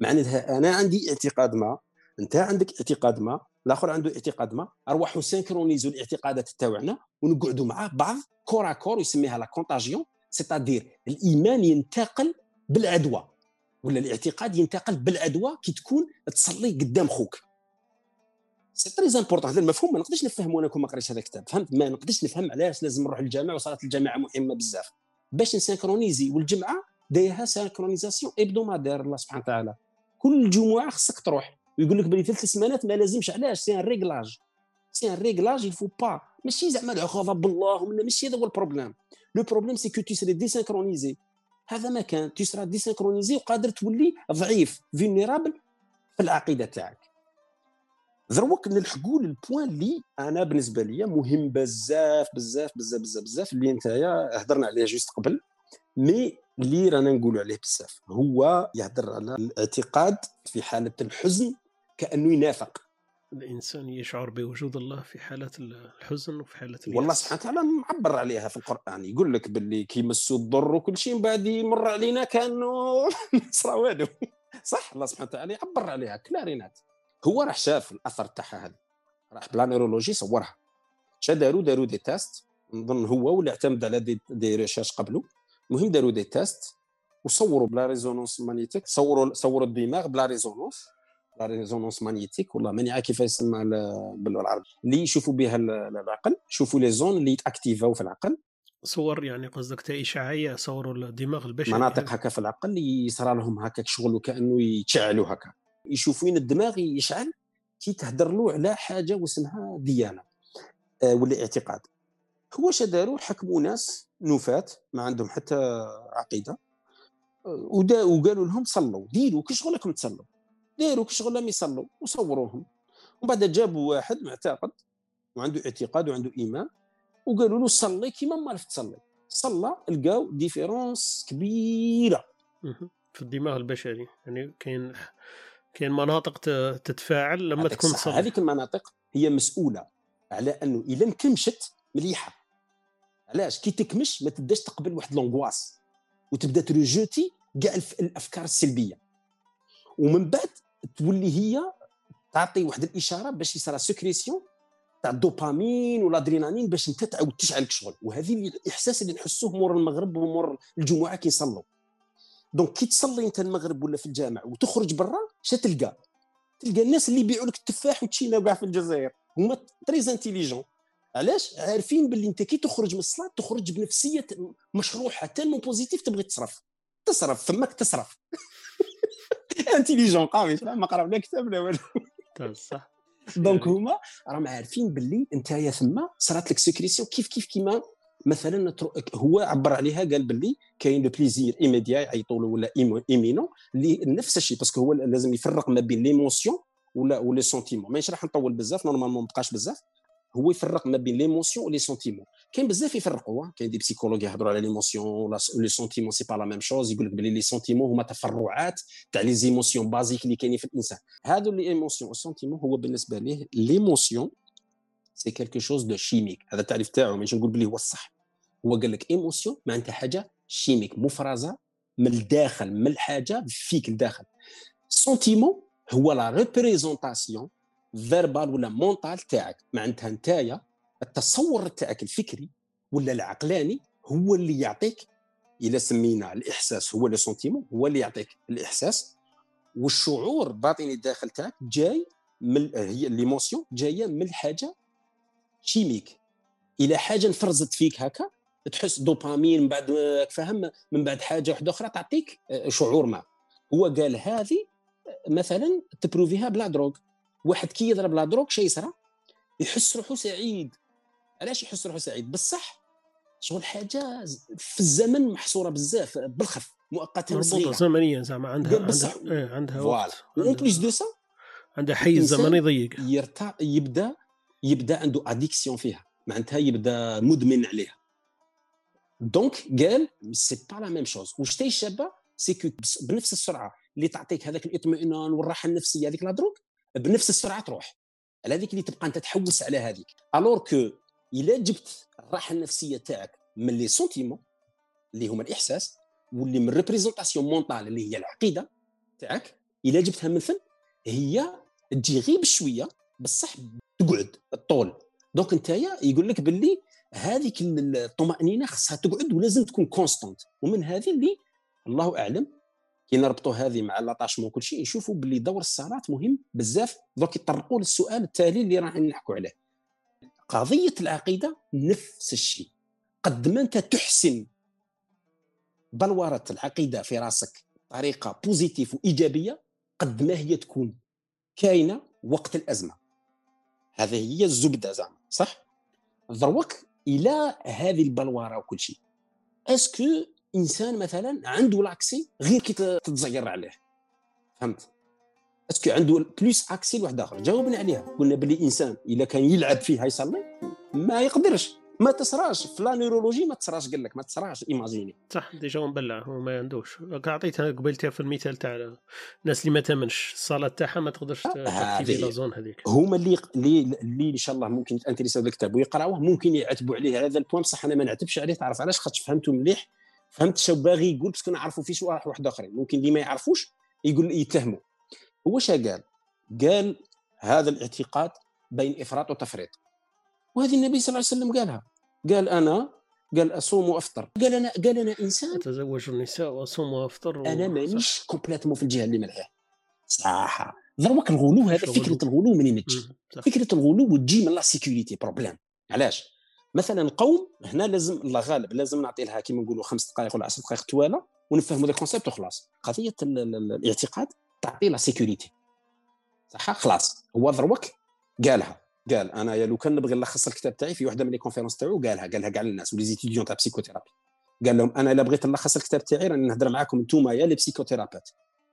معناتها أنا عندي اعتقاد ما أنت عندك اعتقاد ما الآخر عنده اعتقاد ما؟ ارواحوا سينكرونيزو الاعتقادات تاعنا ونقعدوا مع بعض كور كور يسميها la contagion c'est-à-dire الإيمان ينتقل بالعدوى ولا الاعتقاد ينتقل بالعدوى كي تكون تصلي قدام خوك. c'est très important هذا المفهوم ما نقدرش نفهمه أنا كون ما قريتش هذا الكتاب. فهمت؟ ما نقدرش نفهم علاش لازم نروح للجامع وصلاه الجماعه مهمة بزاف. باش ن synchroniser والجمعة دايرها synchronisation hebdomadaire الله سبحانه وتعالى. كل جمعة خصك تروح. ويقول لك بلي ثلاث سمانات ما لازمش. علاش؟ c'est un réglage. c'est un réglage il faut pas ماشي زعما غضب الله ولا ماشي هذا هو ال problème. le problème c'est que tu seras désynchronisé هذا ما كان. tu seras désynchronisé وقادر تولي ضعيف vulnérable في العقيدة تاعك. دروك نلحقوا لل point اللي أنا بالنسبة لي مهم بزاف بزاف بزاف بزاف بزاف اللي نتايا هضرنا عليه juste قبل. mais اللي رانا نقولوا عليه بزاف هو يهضر على الاعتقاد في حالة الحزن كأنه ينافق. الإنسان يشعر بوجود الله في حاله الحزن وفي حاله اليأس. والله سبحانه وتعالى معبر عليها في القرآن. يقول لك باللي كي مسوا الضر وكل شيء من بعد يمر علينا كأنه صرا والو صح الله سبحانه وتعالى يعبر عليها clairement. هو راح شاف الأثر تاعها هذا. راح ب la neurologie صورها. اش داروا داروا des tests نظن هو ولا اعتمد على des, des recherches قبله. المهم داروا des tests وصوروا ب la résonance magnétique. صوروا صوروا الدماغ ب la résonance la résonance magnétique والله ماني عارف كيف يسمى بالعربي اللي يشوفوا بها العقل يشوفوا les zones اللي يتاكتيفاو في العقل. صور يعني قصدك تا إشعاعية صوروا الدماغ البشري مناطق هكا في العقل اللي يصرى لهم هكاك شغل وكأنه يتشعلوا هكا. يشوفوا وين الدماغ يشعل كي تهدر له على حاجة واسمها ديانة آه ولا اعتقاد. هو اش داروا حكموا ناس نفات ما عندهم حتى عقيدة آه، وقالوا لهم صلوا ديروا كي شغلكم تصلوا داروا شغلهم يصلوا وصوروهم. ومن بعد جابوا واحد معتقد وعنده اعتقاد وعنده إيمان وقالوا له صلي كيما ما عرفت تصلي. صلى لقاو différence كبيرة. في الدماغ البشري. يعني كاين كاين مناطق تتفاعل لما تكون تصلي هذيك المناطق هي مسؤولة على أنه الا مكمشت مليحة. علاش؟ كي تكمش ما تبداش تقبل واحد l'angoisse وتبدأ ت rejeter كاع الأفكار السلبية. ومن بعد تولي هي تعطي واحد الإشارة باش يصرى sécrétion تاع الدوبامين والادرينالين باش انت تعاود تشعل شغل. وهذه الإحساس اللي نحسوه مور المغرب ومور الجمعه كي نصلوا. donc كي تصلي انت المغرب ولا في الجامع وتخرج برا اش تلقى؟ تلقى الناس اللي يبيعوا لك التفاح والتشينا كاع في الجزائر. هما très intelligents علاش؟ عارفين باللي انت كي تخرج من الصلاة تخرج بنفسية مشروحة tellement positif تبغي تصرف. تصرف فماك تصرف. intelligent قوي ما قرا لا كتاب لا والو صح donc هما راهم عارفين باللي انت يا ثما صرات لك sécrétion كيف كيف كيما مثلا هو عبر عليها قال باللي كاين le plaisir immédiat يعيطوا له ولا imminent اللي نفس الشيء parce que هو لازم يفرق ما بين l'émotion ولا و les sentiments ماشي راح نطول بزاف normalement ما بقاش بزاف هو يفرق ما بين l'émotion و les sentiments كاين بزاف يفرقوا كاين des psychologues يهضروا على l'émotion les sentiments c'est pas la même chose يقول لك بلي les sentiments هما تفرعات تاع les émotions basiques اللي كاينين في الإنسان. هادو les émotions و ال sentiment هو بالنسبة ليه l'émotion c'est quelque chose de chimique هذا التعريف تاعو ماشي نقول بلي هو الصح. هو قال لك émotion معناتها حاجة chimique مفرزة من الداخل من الحاجة فيك الداخل. sentiment هو la représentation verbale ولا mentale تاعك؟ معناتها نتايا التصور تاعك الفكري ولا العقلاني هو اللي يعطيك إلا سمينا الإحساس هو le sentiment هو اللي يعطيك الإحساس. والشعور الباطني الداخل تاعك جاي من هي l'émotion جاية من حاجة chimique إلى حاجة انفرزت فيك هكا تحس دوبامين من بعد فهم من بعد حاجة واحدة أخرى تعطيك آه، شعور ما. هو قال هذه مثلا تبروفيها ب la drogue. واحد كي يضرب la drogue شي يصرى يحس روحه سعيد. علاش يحس روحه سعيد؟ بصح شغل حاجة في الزمن محصورة بزاف بالخف مؤقتا صغيرة. زمنيا زعما عندها عندها إيه عندها voilà. en plus de ça عندها حيز زمني ضيق. يرتع يبدا يبدأ عنده addiction فيها. معناتها يبدأ مدمن عليها. donc قال سي با la même chose واش تاي شابه c'est que بنفس السرعة اللي تعطيك هذاك الاطمئنان والراحة النفسية هذيك لا دروك بنفس السرعة تروح. على هذيك اللي تبقى أنت تحوس على هذيك. alors que إلا جبت الراحة النفسية تاعك من les sentiments اللي هما الإحساس واللي من représentation mentale اللي هي العقيدة تاعك إلا جبتها من الفن هي تجي غير بشويه بصح تقعد الطول. donc انت يقول لك باللي هذيك الطمأنينة خصها تقعد ولازم تكون constante ومن هذه اللي الله أعلم كي نربطوا هذه مع l'attachement كل شيء نشوفوا باللي دور الصلاه مهم بزاف. دوك يطرقوا للسؤال التالي اللي راح نحكوا عليه. قضية العقيدة نفس الشيء. قد ما أنت تحسن بلوره العقيدة في راسك بطريقه positive وإيجابية قد ما هي تكون كاينة وقت الأزمة. هذه هي الزبدة زعما صح؟ دروك إلى هذه البلوره وكل شيء est-ce que إنسان مثلا عنده l'accès غير كي تتزير عليه. فهمت؟ est-ce que عنده plus accès لواحد آخر. جاوبنا عليها. قلنا بلي إنسان اذا كان يلعب فيها يصلي ما يقدرش. ما تصراش في la neurologie ما تصراش قال لك ما تصراش imagine صح déjà مبلع هو ما عندوش عطيتها قبيلتها في المثال تاع الناس اللي ما تامنش. الصلاه تاعها ما تقدرش t'activer la zone هذيك. هما اللي اللي اللي إن شاء الله ممكن intéressaو الكتاب ويقراوه ممكن يعتبوا عليه. هذا ال point بصح أنا ما نعتبش عليه. تعرف علاش؟ خاطر فهمته مليح. فهمت شو باغي يقول parce que نعرفوا في شواح واحد آخرين. ممكن اللي ما يعرفوش يقول يتهموا. هو شا قال؟ قال هذا الاعتقاد بين إفراط وتفريط. وهذه النبي صلى الله عليه وسلم قالها. قال أنا قال أصوم وأفطر. قال أنا قال أنا إنسان. أتزوج النساء وأصوم وأفطر و... أنا مانيش complètement في الجهة اللي ملعاه صح دروك الغلو هذا فكرة الغلو منين تجي فكرة الغلو تجي من la sécurité problème. علاش؟ مثلا القوم هنا لازم الله غالب لازم نعطي لها كيما نقولوا خمس دقائق ولا 10 دقائق طواله ونفهموا ذا ال concept وخلاص. قضية الاعتقاد تعطي la sécurité صح؟ خلاص. هو دروك قالها. قال أنا يا لو كان نبغي نلخص الكتاب تاعي في واحدة من لي كونفيرونس تاعو. قالها. قالها كاع للناس ولي زيتيديون تاع بسيكوثيرابي قال لهم أنا إلا بغيت نلخص الكتاب تاعي راني نهضر معاكم انتوما يا لي بسيكوثيرابات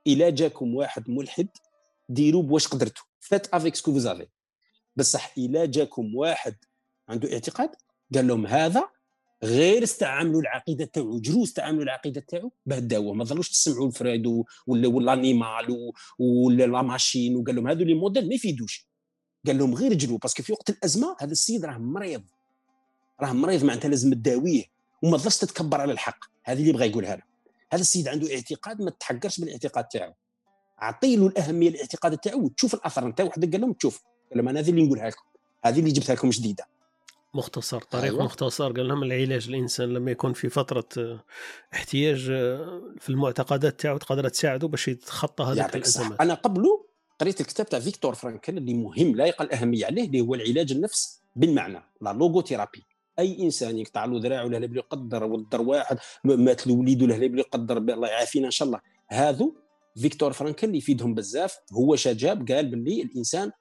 إلا جاكم واحد ملحد ديروا بواش قدرتوا فات افيك سكو فوزافي بصح إلا جاكم واحد عنده اعتقاد قال لهم هذا غير استعملوا العقيده تاعو جرو استعملوا العقيده تاعو باه ما ظلوش تسمعوا الفريد ولا ولا انيمال ولا la machine. وقال لهم هذو les modèles ما يفيدوش. قال لهم غير جرو parce que في وقت الأزمة هذا السيد راه مريض. راه مريض معناتها لازم تداويه. وما تظلش تتكبر على الحق. هذه اللي بغى يقولها له. هذا السيد عنده اعتقاد ما تحقرش بالاعتقاد تاعو. اعطي له الأهمية الاعتقاد تاعو وتشوف الأثر نتاعو. وحده قال لهم تشوف. قال لهم أنا هذه اللي نقولها لكم. هذه اللي جبتها لكم جديدة. مختصر طريق أيوة. مختصر. قال لهم العلاج الإنسان لما يكون في فترة آه، احتياج آه، في المعتقدات تاعو تقدر تساعده باش يتخطى هذه الأزمات. أنا قبله قريت الكتاب تاع فيكتور فرانكل اللي مهم لا يقل أهمية عليه اللي هو العلاج النفس بالمعنى la logothérapie. أي إنسان يقطع له ذراعه ولا بلي يقدر ودر واحد مات له وليد ولا بلي يقدر الله يعافينا إن شاء الله. هذو فيكتور فرانكل يفيدهم بزاف. هو شجاب قال باللي الإنسان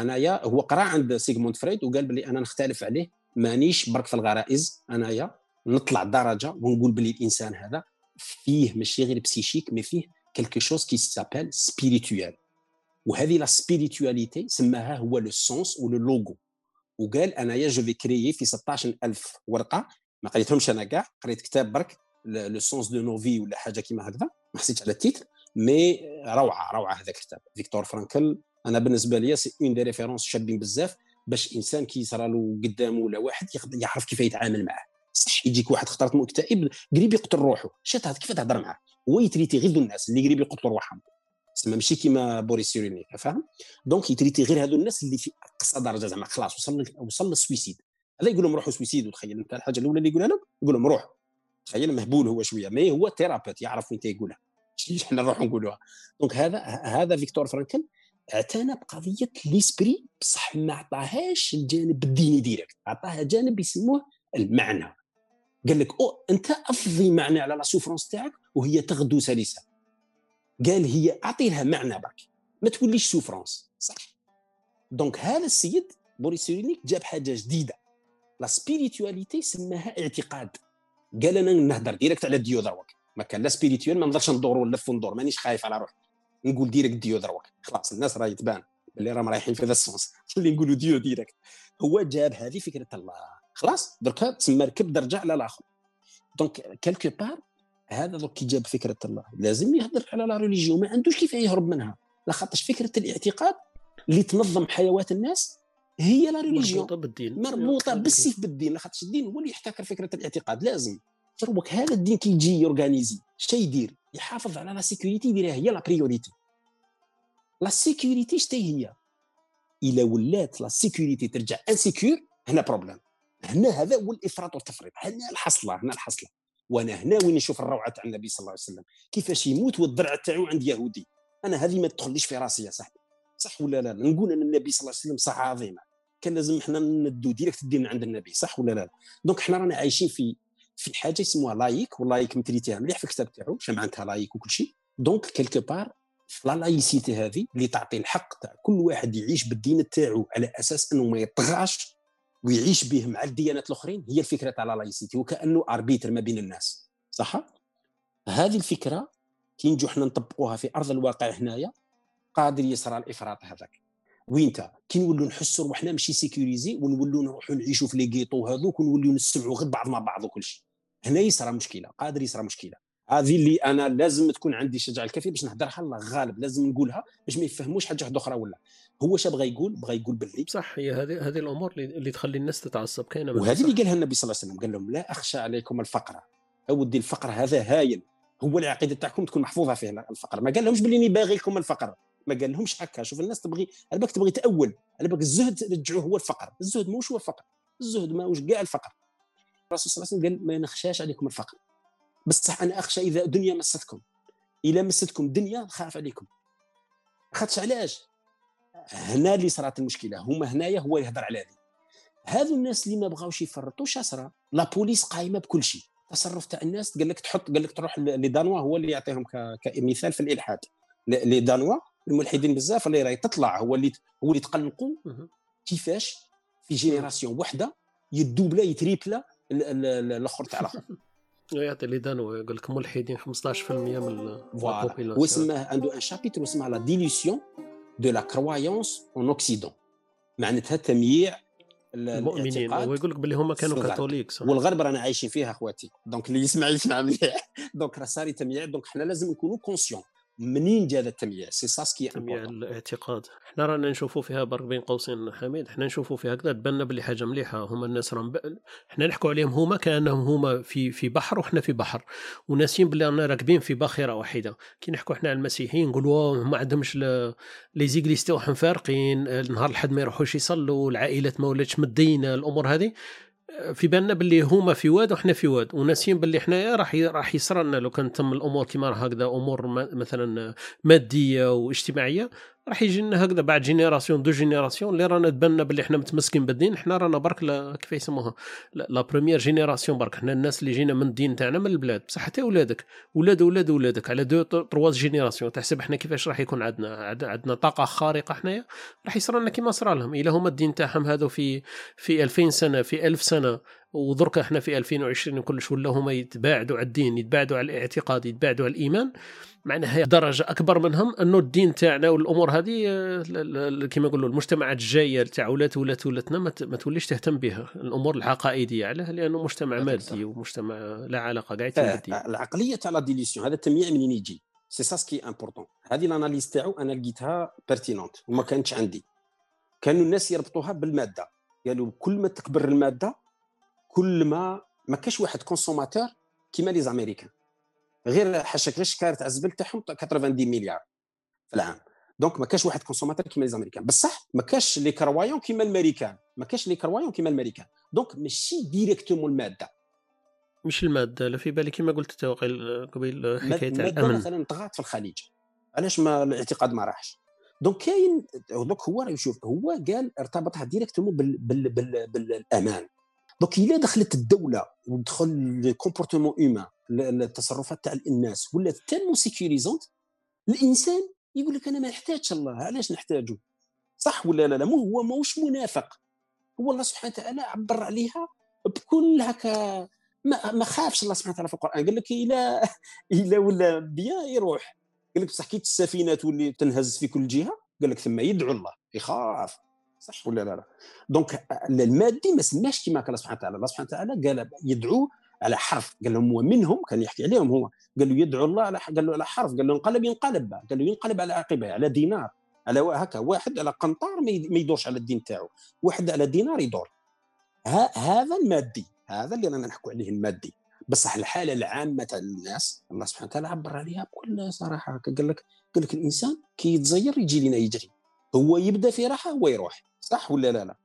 انايا هو قرا عند سيغموند فريد وقال باللي أنا نختلف عليه مانيش برك في الغرائز انايا نطلع درجة ونقول باللي الإنسان هذا فيه ماشي غير psychique mais فيه quelque chose qui s'appelle spirituel وهذه la spiritualité سماها هو le sens و le logo وقال انايا je vais créer في 16000 ورقة. ما قريتهمش أنا كاع قريت كتاب برك le sens de nos vies ولا حاجة كيما هكذا. ما حسيتش على ال titre mais روعة روعة هذا الكتاب. فيكتور فرانكل أنا بالنسبة لي c'est un des références شابين بزاف باش إنسان كي يصرى له قدامه ولا واحد يعرف كيف يتعامل معاه. صح يجيك واحد خطرت مكتئب قريب يقتل روحه شات كيف تهضر معاه؟ هو يـ traiter غير الناس اللي قريب يقتلوا روحهم. تسمى ماشي كيما بوريس سيريني فاهم؟ donc يـ traiter غير هذو الناس اللي في أقصى درجة زعما. خلاص وصل وصل لل suicide. هذا يقول لهم روحوا suicide وتخيل أنت الحاجة الأولى اللي يقولها لهم؟ يقول لهم روح. تخيل مهبول هو شوية mais هو thérapeute يعرف وين يقولها إحنا نروحوا نقولوها. donc هذا هذا فيكتور فرانكل. اعتنى بقضية l'esprit بصح ما عطاهاش الجانب الديني direct عطاها جانب يسموه المعنى. قال لك أو أنت أفضي معنى على la souffrance تاعك وهي تغدو سلسه قال هي اعطي لها معنى برك ما توليش souffrance صح. donc هذا السيد بوريس سيرينيك جاب حاجة جديدة. la spiritualité سماها اعتقاد. قال أنا نهضر direct على Dieu دروك. ما كان la spirituelle ما نقدرش ندور ونلف وندور مانيش خايف على روحي. نقول direct Dieu دروك. خلاص الناس راهي تبان اللي راهم رايحين في ذا ال sens اللي نقولوا Dieu direct هو جاب هذه فكرة الله. خلاص دركا تسمى ركب درجة على الآخر. donc quelque part هذا دوك كي جاب فكرة الله. لازم يهضر على la religion ما عندوش كيف يهرب منها. لاخاطش فكرة الاعتقاد اللي تنظم حياه الناس هي la religion مربوطة بالدين. مربوطة بالسيف بالدين. لاخاطش الدين هو اللي يحتكر فكرة الاعتقاد. لازم. دروك هذا الدين كي يجي y organiser. اش يدير؟ يحافظ على la sécurité يديرها هي la priorité la sécurité شتي هي؟ إلا ولات la sécurité ترجع insécure هنا problème هنا هذا هو الإفراط والتفريط. هنا الحصلة هنا الحصلة. وأنا هنا وين نشوف الروعة تاع النبي صلى الله عليه وسلم. كيفاش يموت والضرع تاعو عند يهودي؟ أنا هذه ما تدخليش في راسي يا صاحبي. صح ولا لا؟ نقول أن النبي صلى الله عليه وسلم صح عظيمه كان لازم إحنا ندو direct الدين عند النبي. صح ولا لا؟ donc إحنا رانا عايشين في في حاجة يسموها laïque وال laïque متريتيها مليح في الكتاب تاعو اش معناتها laïque وكل شيء donc quelque part la laïcité هذه اللي تعطي الحق تاع كل واحد يعيش بالدين تاعو على أساس إنه ما يطغاش ويعيش به مع الديانات الأخرين هي الفكرة تاع la laïcité وكانه arbitre ما بين الناس. صح؟ هذه الفكرة كي نجو حنا نطبقوها في أرض الواقع هنايا قادر يصرى الإفراط هذاك. وينتا كي نولوا نحسوا روحنا ماشي sécurisés ونولوا نروحوا نعيشوا في les ghettos هذوك ونولوا نسمعوا غير بعض مع بعض وكل شيء هنا يصرى مشكلة قادر يصرى مشكلة. هذه اللي أنا لازم تكون عندي الشجاعه الكافية باش نهضرها الله غالب لازم نقولها باش ما يفهموش حاجة واحدة أخرى ولا. هو اش بغى يقول بغى يقول باللي. صح هي هذه هذه الأمور اللي تخلي الناس تتعصب. كاينة وهذه اللي قالها النبي صلى الله عليه وسلم قال لهم لا أخشى عليكم الفقر. أودي الفقر هذا هايل هو العقيدة تاعكم تكون محفوظة فيه الفقر. ما قال لهمش باللي باغي لكم الفقر. ما قال لهمش هكا. شوف الناس تبغي على بالك تبغي تأول. على بالك الزهد رجعوه هو الفقر. الزهد ماهوش هو الفقر. الزهد ماهوش كاع الفقر. الرسول صلى الله عليه وسلم قال ما نخشاش عليكم الفقر. بصح أنا أخشى إذا دنيا مستكم. اذا مستكم دنيا نخاف عليكم. خاطش علاش؟ هنا اللي صارت المشكلة. هما هنايا هو يهضر على هذه. هذو الناس اللي ما بغاوش يفرطوا صرا لا بوليس قايمة بكل شيي تصرف تاع الناس قال لك تحط قال لك تروح لدانوا هو اللي يعطيهم كمثال في الإلحاد. les données الملحدين بزاف اللي راهي تطلع. هو اللي هو اللي تقلقوا كيفاش؟ في génération وحدة. y doubler y tripler. الآخر تاع الآخر يعطي les données يقول لك ملحدين 15% من ال population واسمه عنده un chapitre اسمه la dilution de la croyance en Occident معناتها تمييع المؤمنين. هو يقول لك باللي هما كانوا كاثوليك والغرب رانا عايشين فيها أخواتي. donc اللي يسمع يسمع مليح. donc راه صار تمييع donc حنا لازم نكونوا conscients منين جا هذا التمييع سي سا سكي تمييع الاعتقاد. حنا رانا نشوفوا فيها برك بين قوسين حميد. حنا نشوفوا فيها هكذا تبان باللي حاجة مليحة. هما الناس راهم حنا نحكوا عليهم هما كأنهم هما في في بحر وحنا في بحر. وناسين باللي رانا راكبين في باخره واحدة كي نحكوا حنا على المسيحيين نقولوا ما عندهمش les églises تاعهم فارقين. النهار الحد ما يروحوش يصلوا العائلات ما ولاتش مدينة الأمور هذه. في بالنا باللي هما في واد وحنا في واد وناسين باللي حنايا راح راح يصرى لنا لو كان تم الأمور كيما هكذا أمور مثلا مادية واجتماعية. راح يجي لنا هكذا بعد génération deux générations اللي رانا تبان باللي إحنا متمسكين بالدين. إحنا رانا برك كيف يسموها؟ la première génération برك. إحنا الناس اللي جينا من الدين تاعنا من البلاد. بصح حتى ولادك. ولاد ولاد ولادك. على deux trois générations. تحسب إحنا كيفاش راح يكون عندنا عندنا طاقة خارقة حنايا؟ راح يصرى لنا كيما صرا لهم. إلا هما الدين تاعهم هذا في في 2000 سنة في 1000 سنة. ودرك إحنا في 2020 كلش ولا هما يتباعدوا على الدين يتباعدوا على الاعتقاد يتباعدوا على الإيمان. معناها درجة أكبر منهم أنه الدين تاعنا والأمور هذه كما نقولوا المجتمعات الجايه تاع ولات ولات ولادنا ما توليش تهتم بها. الأمور العقائدية علاه لأنه مجتمع مادي ومجتمع لا علاقة قاعد بالدين. العقلية تاع la dilution هذا التمييع منين يجي؟ c'est ça ce qui est important هذه ال analyse تاعو أنا لقيتها pertinente وما كانتش عندي. كانوا الناس يربطوها بالمادة. قالوا كل ما تكبر المادة كل ما ما كاش واحد consommateur كيما les Américains غير حاشاك غير الشكاره تاع الزبل تاعهم 90 مليار في العام. donc ما كاش واحد consommateur كيما les Américains بصح ما كاش les croyants كيما الماريكان ما كاش les croyants كيما الماريكان donc ماشي directement المادة. مش المادة لا في بالي كيما قلت أنت قبيل حكاية الأمن. مثلا طغات في الخليج. علاش ما الاعتقاد ما راحش؟ donc كاين donc هو راه يشوف هو قال ارتبطها directement بال بال بال بالأمان. donc الا دخلت الدولة ودخل les comportements humains التصرفات تاع الناس ولات tellement sécurisante الانسان يقول لك أنا ما نحتاجش الله. علاش نحتاجه؟ صح ولا لا؟ لا مو هو ماهوش منافق. هو الله سبحانه وتعالى عبر عليها بكل هكا ما, ما خافش الله سبحانه وتعالى في القرآن. قال لك الا الا ولا بيان يروح. قال لك بصح كي السفينه تولي تنهز في كل جهة؟ قال لك ثم يدعو الله يخاف. صح. ولا لا لا. دونك المادي ما سماش كما قال سبحانه وتعالى. الله سبحانه وتعالى قال يدعو على حرف. قال لهم ومنهم كان يحكي عليهم هو. قال له يدعو الله على قال له على حرف. قال له انقلب ينقلب قال له ينقلب على عقبه على دينار. على هكا واحد على قنطار ما يدورش على الدين تاعو. واحد على دينار يدور. ها هذا المادي. هذا اللي رانا نحكوا عليه المادي. بصح الحالة العامة تاع الناس الله سبحانه وتعالى عبر عليها بكل صراحة. قال لك قال لك الإنسان كي يتزير يجي لنا يجري. هو يبدأ في راحة هو يروح صح ولا لا لا؟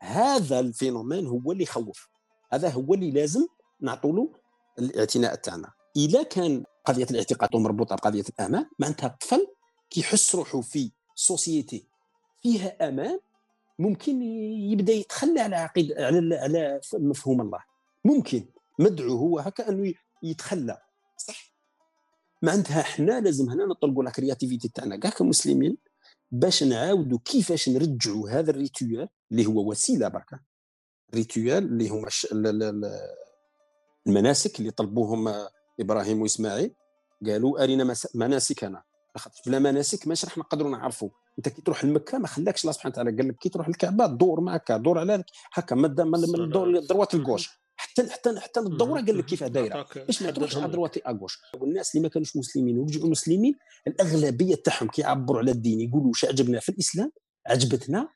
هذا ال phénomène هو اللي يخوف هذا هو اللي لازم نعطوا له الاعتناء تاعنا. اذا كان قضية الاعتقاد مربوطة بقضية الأمان معناتها الطفل كيحس روحه في société فيها أمان ممكن يبدأ يتخلى على عقيده على على مفهوم الله. ممكن مدعو هو هكا أنه يتخلى صح؟ معناتها إحنا لازم هنا نطلقوا la créativité تاعنا كاع كمسلمين باش نعاودوا كيفاش نرجعوا هذا ال rituel اللي هو وسيلة بركة. rituel اللي هما المناسك اللي طلبوهم إبراهيم وإسماعيل. قالوا أرنا مناسكنا. لاخاطش بلا مناسك ماشي راح نقدروا نعرفوا أنت كي تروح لمكة ما خلاكش الله سبحانه وتعالى قال لك كي تروح للكعبه دور معك دور على هكا من دروات الكوش حتى حتى حتى الدورة قال لك كيف دايرة. باش ما تروحش على درواتي اكوش والناس اللي ما كانوش مسلمين ورجعوا مسلمين الأغلبية تاعهم كيعبروا على الدين يقولوا واش عجبنا في الإسلام عجبتنا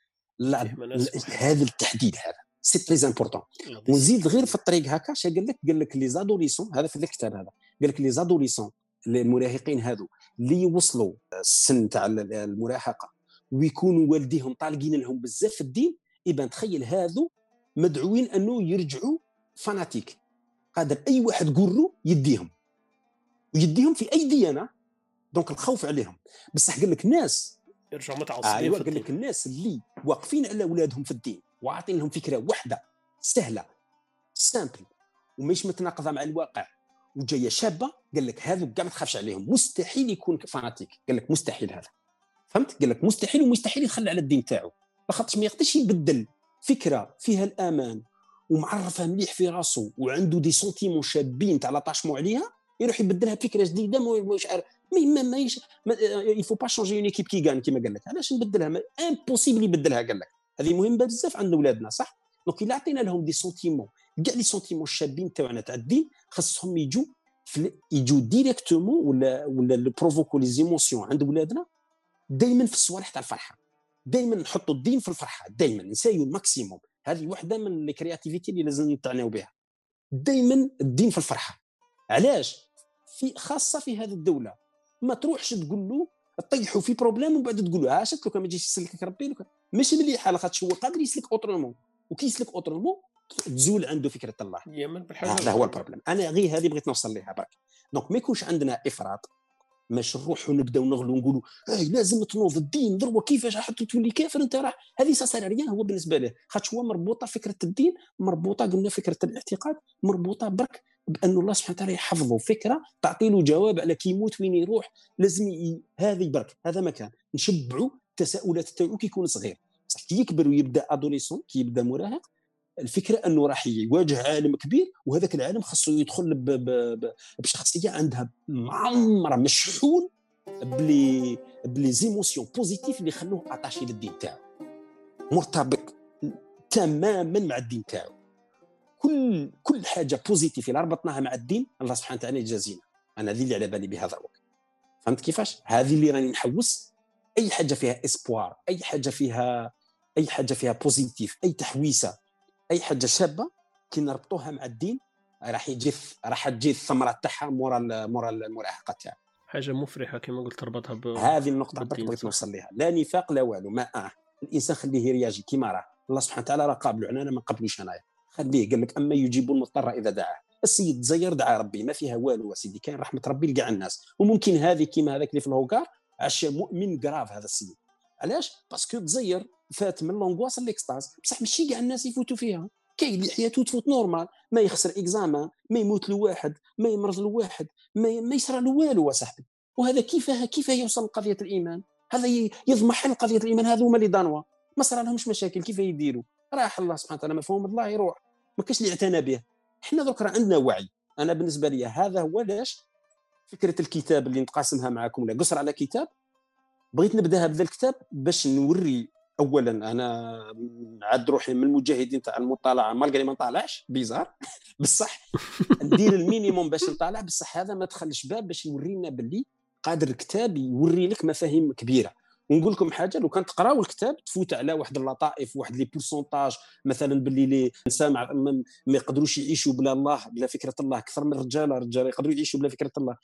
هذا التحديد هذا. سي تري امبورتون ونزيد غير في الطريق هكا اش قال لك قال لك لي زادوليسون هذا في الكتاب هذا قال لك لي زادوليسون المراهقين هذو اللي يوصلوا السن تاع المراهقة ويكونوا والديهم طالقين لهم بزاف في الدين إذا تخيل هذو مدعوين أنه يرجعوا fanatiques قادر أي واحد له يديهم. ويديهم في اي ديانه donc الخوف عليهم. بصح قال لك ناس يرجعوا متعصبين أيوه قال لك الناس اللي واقفين على اولادهم في الدين وعاطين لهم فكرة واحدة سهلة simple ومش متناقضة مع الواقع. وجاية شابة قال لك هذو كاع ما تخافش عليهم. مستحيل يكون fanatique قال لك مستحيل هذا. فهمت؟ قال لك مستحيل ومستحيل يتخلى على الدين تاعو. لاخاطش ما يقدرش يبدل فكرة فيها الأمان ومعرفة مليح في راسو وعنده des sentiments شابين تاع l'attachement عليها يروح يبدلها بفكرة جديدة مش عارف ما ما il faut pas changer une équipe qui gagne كيما قال لك. علاش نبدلها؟ impossible يبدلها قال لك. هذه مهمة بزاف عند اولادنا صح؟ donc الا عطينا لهم des sentiments كاع les sentiments الشابين تاعنا تاع الدين خاصهم يجوا يجوا directement ولا ولا provoquent les émotions عند ولادنا دائما في الصوالح تاع الفرحة. دائما نحطوا الدين في الفرحة دائما نسايو ال maximum هذه وحده من ال créativité اللي لازم نتعناو بها. دائما الدين في الفرحة. علاش؟ في خاصة في هذه الدولة. ما تروحش تقول له طيحوا في problème ومن بعد تقول له عاشت لو كان ما يجيش يسلكك ربي لو ماشي مليحه لاخاطش هو قادر يسلك autrement وكي يسلك autrement تزول عنده فكرة الله. هذا هو ال problème. أنا غير هذه بغيت نوصل لها برك. donc ما يكونش عندنا إفراط. ماش نروحوا نبداو نغلو نقولوا اي لازم تنوض الدين ذروه كيفاش حتى تولي كافر أنت راح. هذه c'est rien هو بالنسبة له. خاطش هو مربوطة فكرة الدين مربوطة قلنا فكرة الاعتقاد مربوطة برك بأن الله سبحانه وتعالى يحفظه فكرة تعطي له جواب على كي يموت وين يروح لازم ي... هذه برك هذا مكان نشبعوا التساؤلات تاعو كي يكون صغير. كي يكبر ويبدأ adolescent كي يبدأ مراهق الفكرة أنه راح يواجه عالم كبير وهذاك العالم خاصه يدخل. بشخصيه عندها معمرة مشحون ب les ب les émotions positives اللي يخلوه attaché للدين تاعو. مرتبط تماما مع الدين تاعو. كل كل حاجة positive إلا ربطناها مع الدين الله سبحانه وتعالى يجازينا أنا هذه اللي على بالي بهذا الوقت. فهمت كيفاش؟ هذه اللي راني نحوس. أي حاجة فيها espoir أي حاجة فيها أي حاجة فيها positive أي تحويسة أي حاجة شابة كي نربطوها مع الدين راح يجي راح تجي الثمرة تاعها مورا مورا المراهقه تاعها. حاجة مفرحة كما قلت تربطها ب هذه النقطة بغيت نوصل لها لا نفاق لا والو ما آه. الإنسان خليه يرياجي كيما راه. الله سبحانه وتعالى راه قابله. أنا ما قبلوش أنايا. خليه قال لك أما يجيب المضطر إذا دعاه. السيد زير دعا ربي ما فيها والو سيدي كاين رحمة ربي لكاع الناس. وممكن هذه كيما هذاك اللي في الهوكار عاش مؤمن grave هذا السيد. علاش؟ parce que تزير فات من l'angoisse l'extase بصح ماشي كاع الناس يفوتوا فيها. كاين اللي حياته تفوت normal ما يخسر examen ما يموت واحد ما يمرض واحد ما, ما يصرى له والو صاحبي وهذا كيف كيف يوصل لقضية الإيمان؟ هذا يضمحل قضية الإيمان؟ هذو هما اللي دانوا. ما صرا لهمش مشاكل كيف يديروا راح الله سبحانه وتعالى مفهوم؟ الله يروح. ما كاش اللي اعتنى به. إحنا ذرك عندنا وعي. أنا بالنسبة لي هذا هو علاش فكرة الكتاب اللي نتقاسمها معكم ولا قصر على كتاب بغيت نبدأها بهذا الكتاب باش نوري اولا أنا نعد روحي من المجاهدين تاع المطالعة malgré ما نطالعش؟ bizarre. بصح. ندير ال minimum باش نطالع بصح هذا ما دخلش باب باش يورينا باللي قادر الكتاب يوري لك مفاهيم كبيرة. ونقول لكم حاجة لو كان تقراو الكتاب تفوت على واحد اللطائف واحد les pourcentages مثلا باللي les femmes ما يقدروش يعيشوا بلا الله بلا فكرة الله أكثر من الرجال الرجال يقدروا يعيشوا بلا فكرة الله.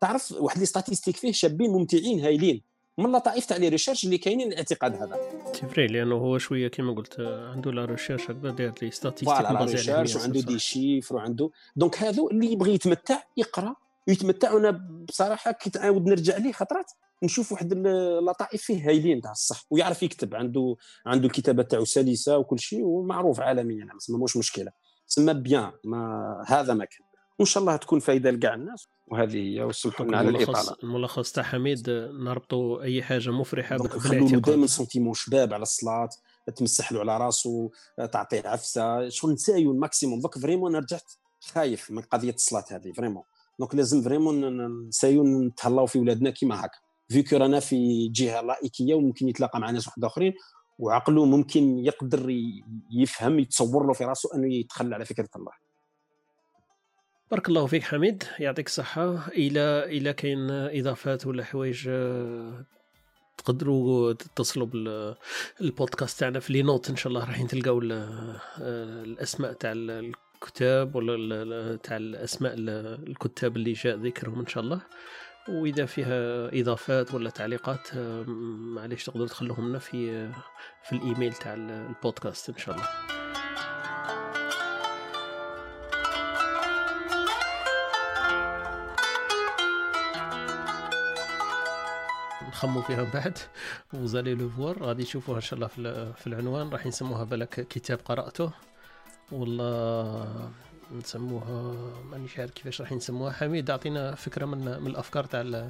تعرف واحد les statistiques فيه شابين ممتعين هايلين. من اللطائف تاع les recherches اللي كاينين الاعتقاد هذا. c'est vrai لأنه هو شوية كما قلت عنده la recherche هكذا داير les statistiques voilà la recherche وعنده des chiffres وعنده. donc هذو اللي يبغي يتمتع يقرأ. ويتمتع وأنا بصراحة كي تعاود نرجع ليه خطرات. نشوف واحد اللطائف فيه هايلين تاع الصح ويعرف يكتب. عنده عنده الكتابه تاعو سلسة وكل شيء ومعروف عالميا يعني ما مش مشكلة. سما bien ما هذا ما كان وإن شاء الله تكون فايدة لكاع الناس. وهذه هي وسمحوا لنا على الإطالة. الملخص تاع حميد نربطوا أي حاجة مفرحة بالاعتقاد دائما sentiments شباب على الصلاة تمسح له على راسه تعطيه عفسة شغل نسايو ال maximum. دوك vraiment أنا رجعت خايف من قضية الصلاة هذه vraiment. donc لازم vraiment نسايو نتهلاو في ولادنا كيما هكا. vu que رانا في جهة لائكية وممكن يتلاقى مع ناس واحد آخرين وعقله ممكن يقدر يفهم يتصور له في راسه أنه يتخلى على فكرة الله. بارك الله فيك حميد يعطيك الصحة. إلى إلى كاين إضافات ولا حوايج آه، تقدروا تتصلوا بالبودكاست تاعنا في لي نوت إن شاء الله راح تلقاو آه، الأسماء تاع الكتاب ولا تاع الأسماء الكتاب اللي جاء ذكرهم إن شاء الله. وإذا فيها إضافات ولا تعليقات آه، معليش تقدروا تخلوهم لنا في في الإيميل تاع البودكاست إن شاء الله. نخمو فيها من بعد. وزالي لو فوار غادي تشوفوها إن شاء الله في العنوان. راح نسموها بالك كتاب قرأته. والله نسموها مانيش عارف كيفاش راح نسموها. حميد أعطينا فكرة من من الأفكار تاع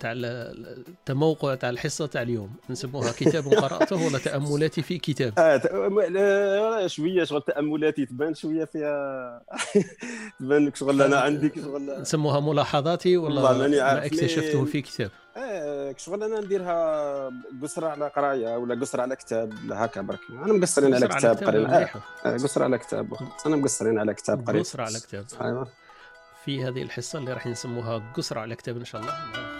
تاع التموقع تاع الحصة تاع اليوم. نسموها كتاب قرأته ولا تأملاتي في كتاب؟ آه شوية شغل تأملاتي تبان شوية فيها. تبان لك شغل أنا عندي شغل. نسموها ملاحظاتي ولا ما اكتشفته في كتاب؟ إيه شغل أنا نديرها قصرة على قراية ولا قصرة على كتاب هكا برك. أنا مقصرين على كتاب قرينا. قصرة على كتاب أنا مقصرين على كتاب قريب. قصرة على كتاب. أيوه. في هذه الحصة اللي راح نسموها قصرة على كتاب إن شاء الله.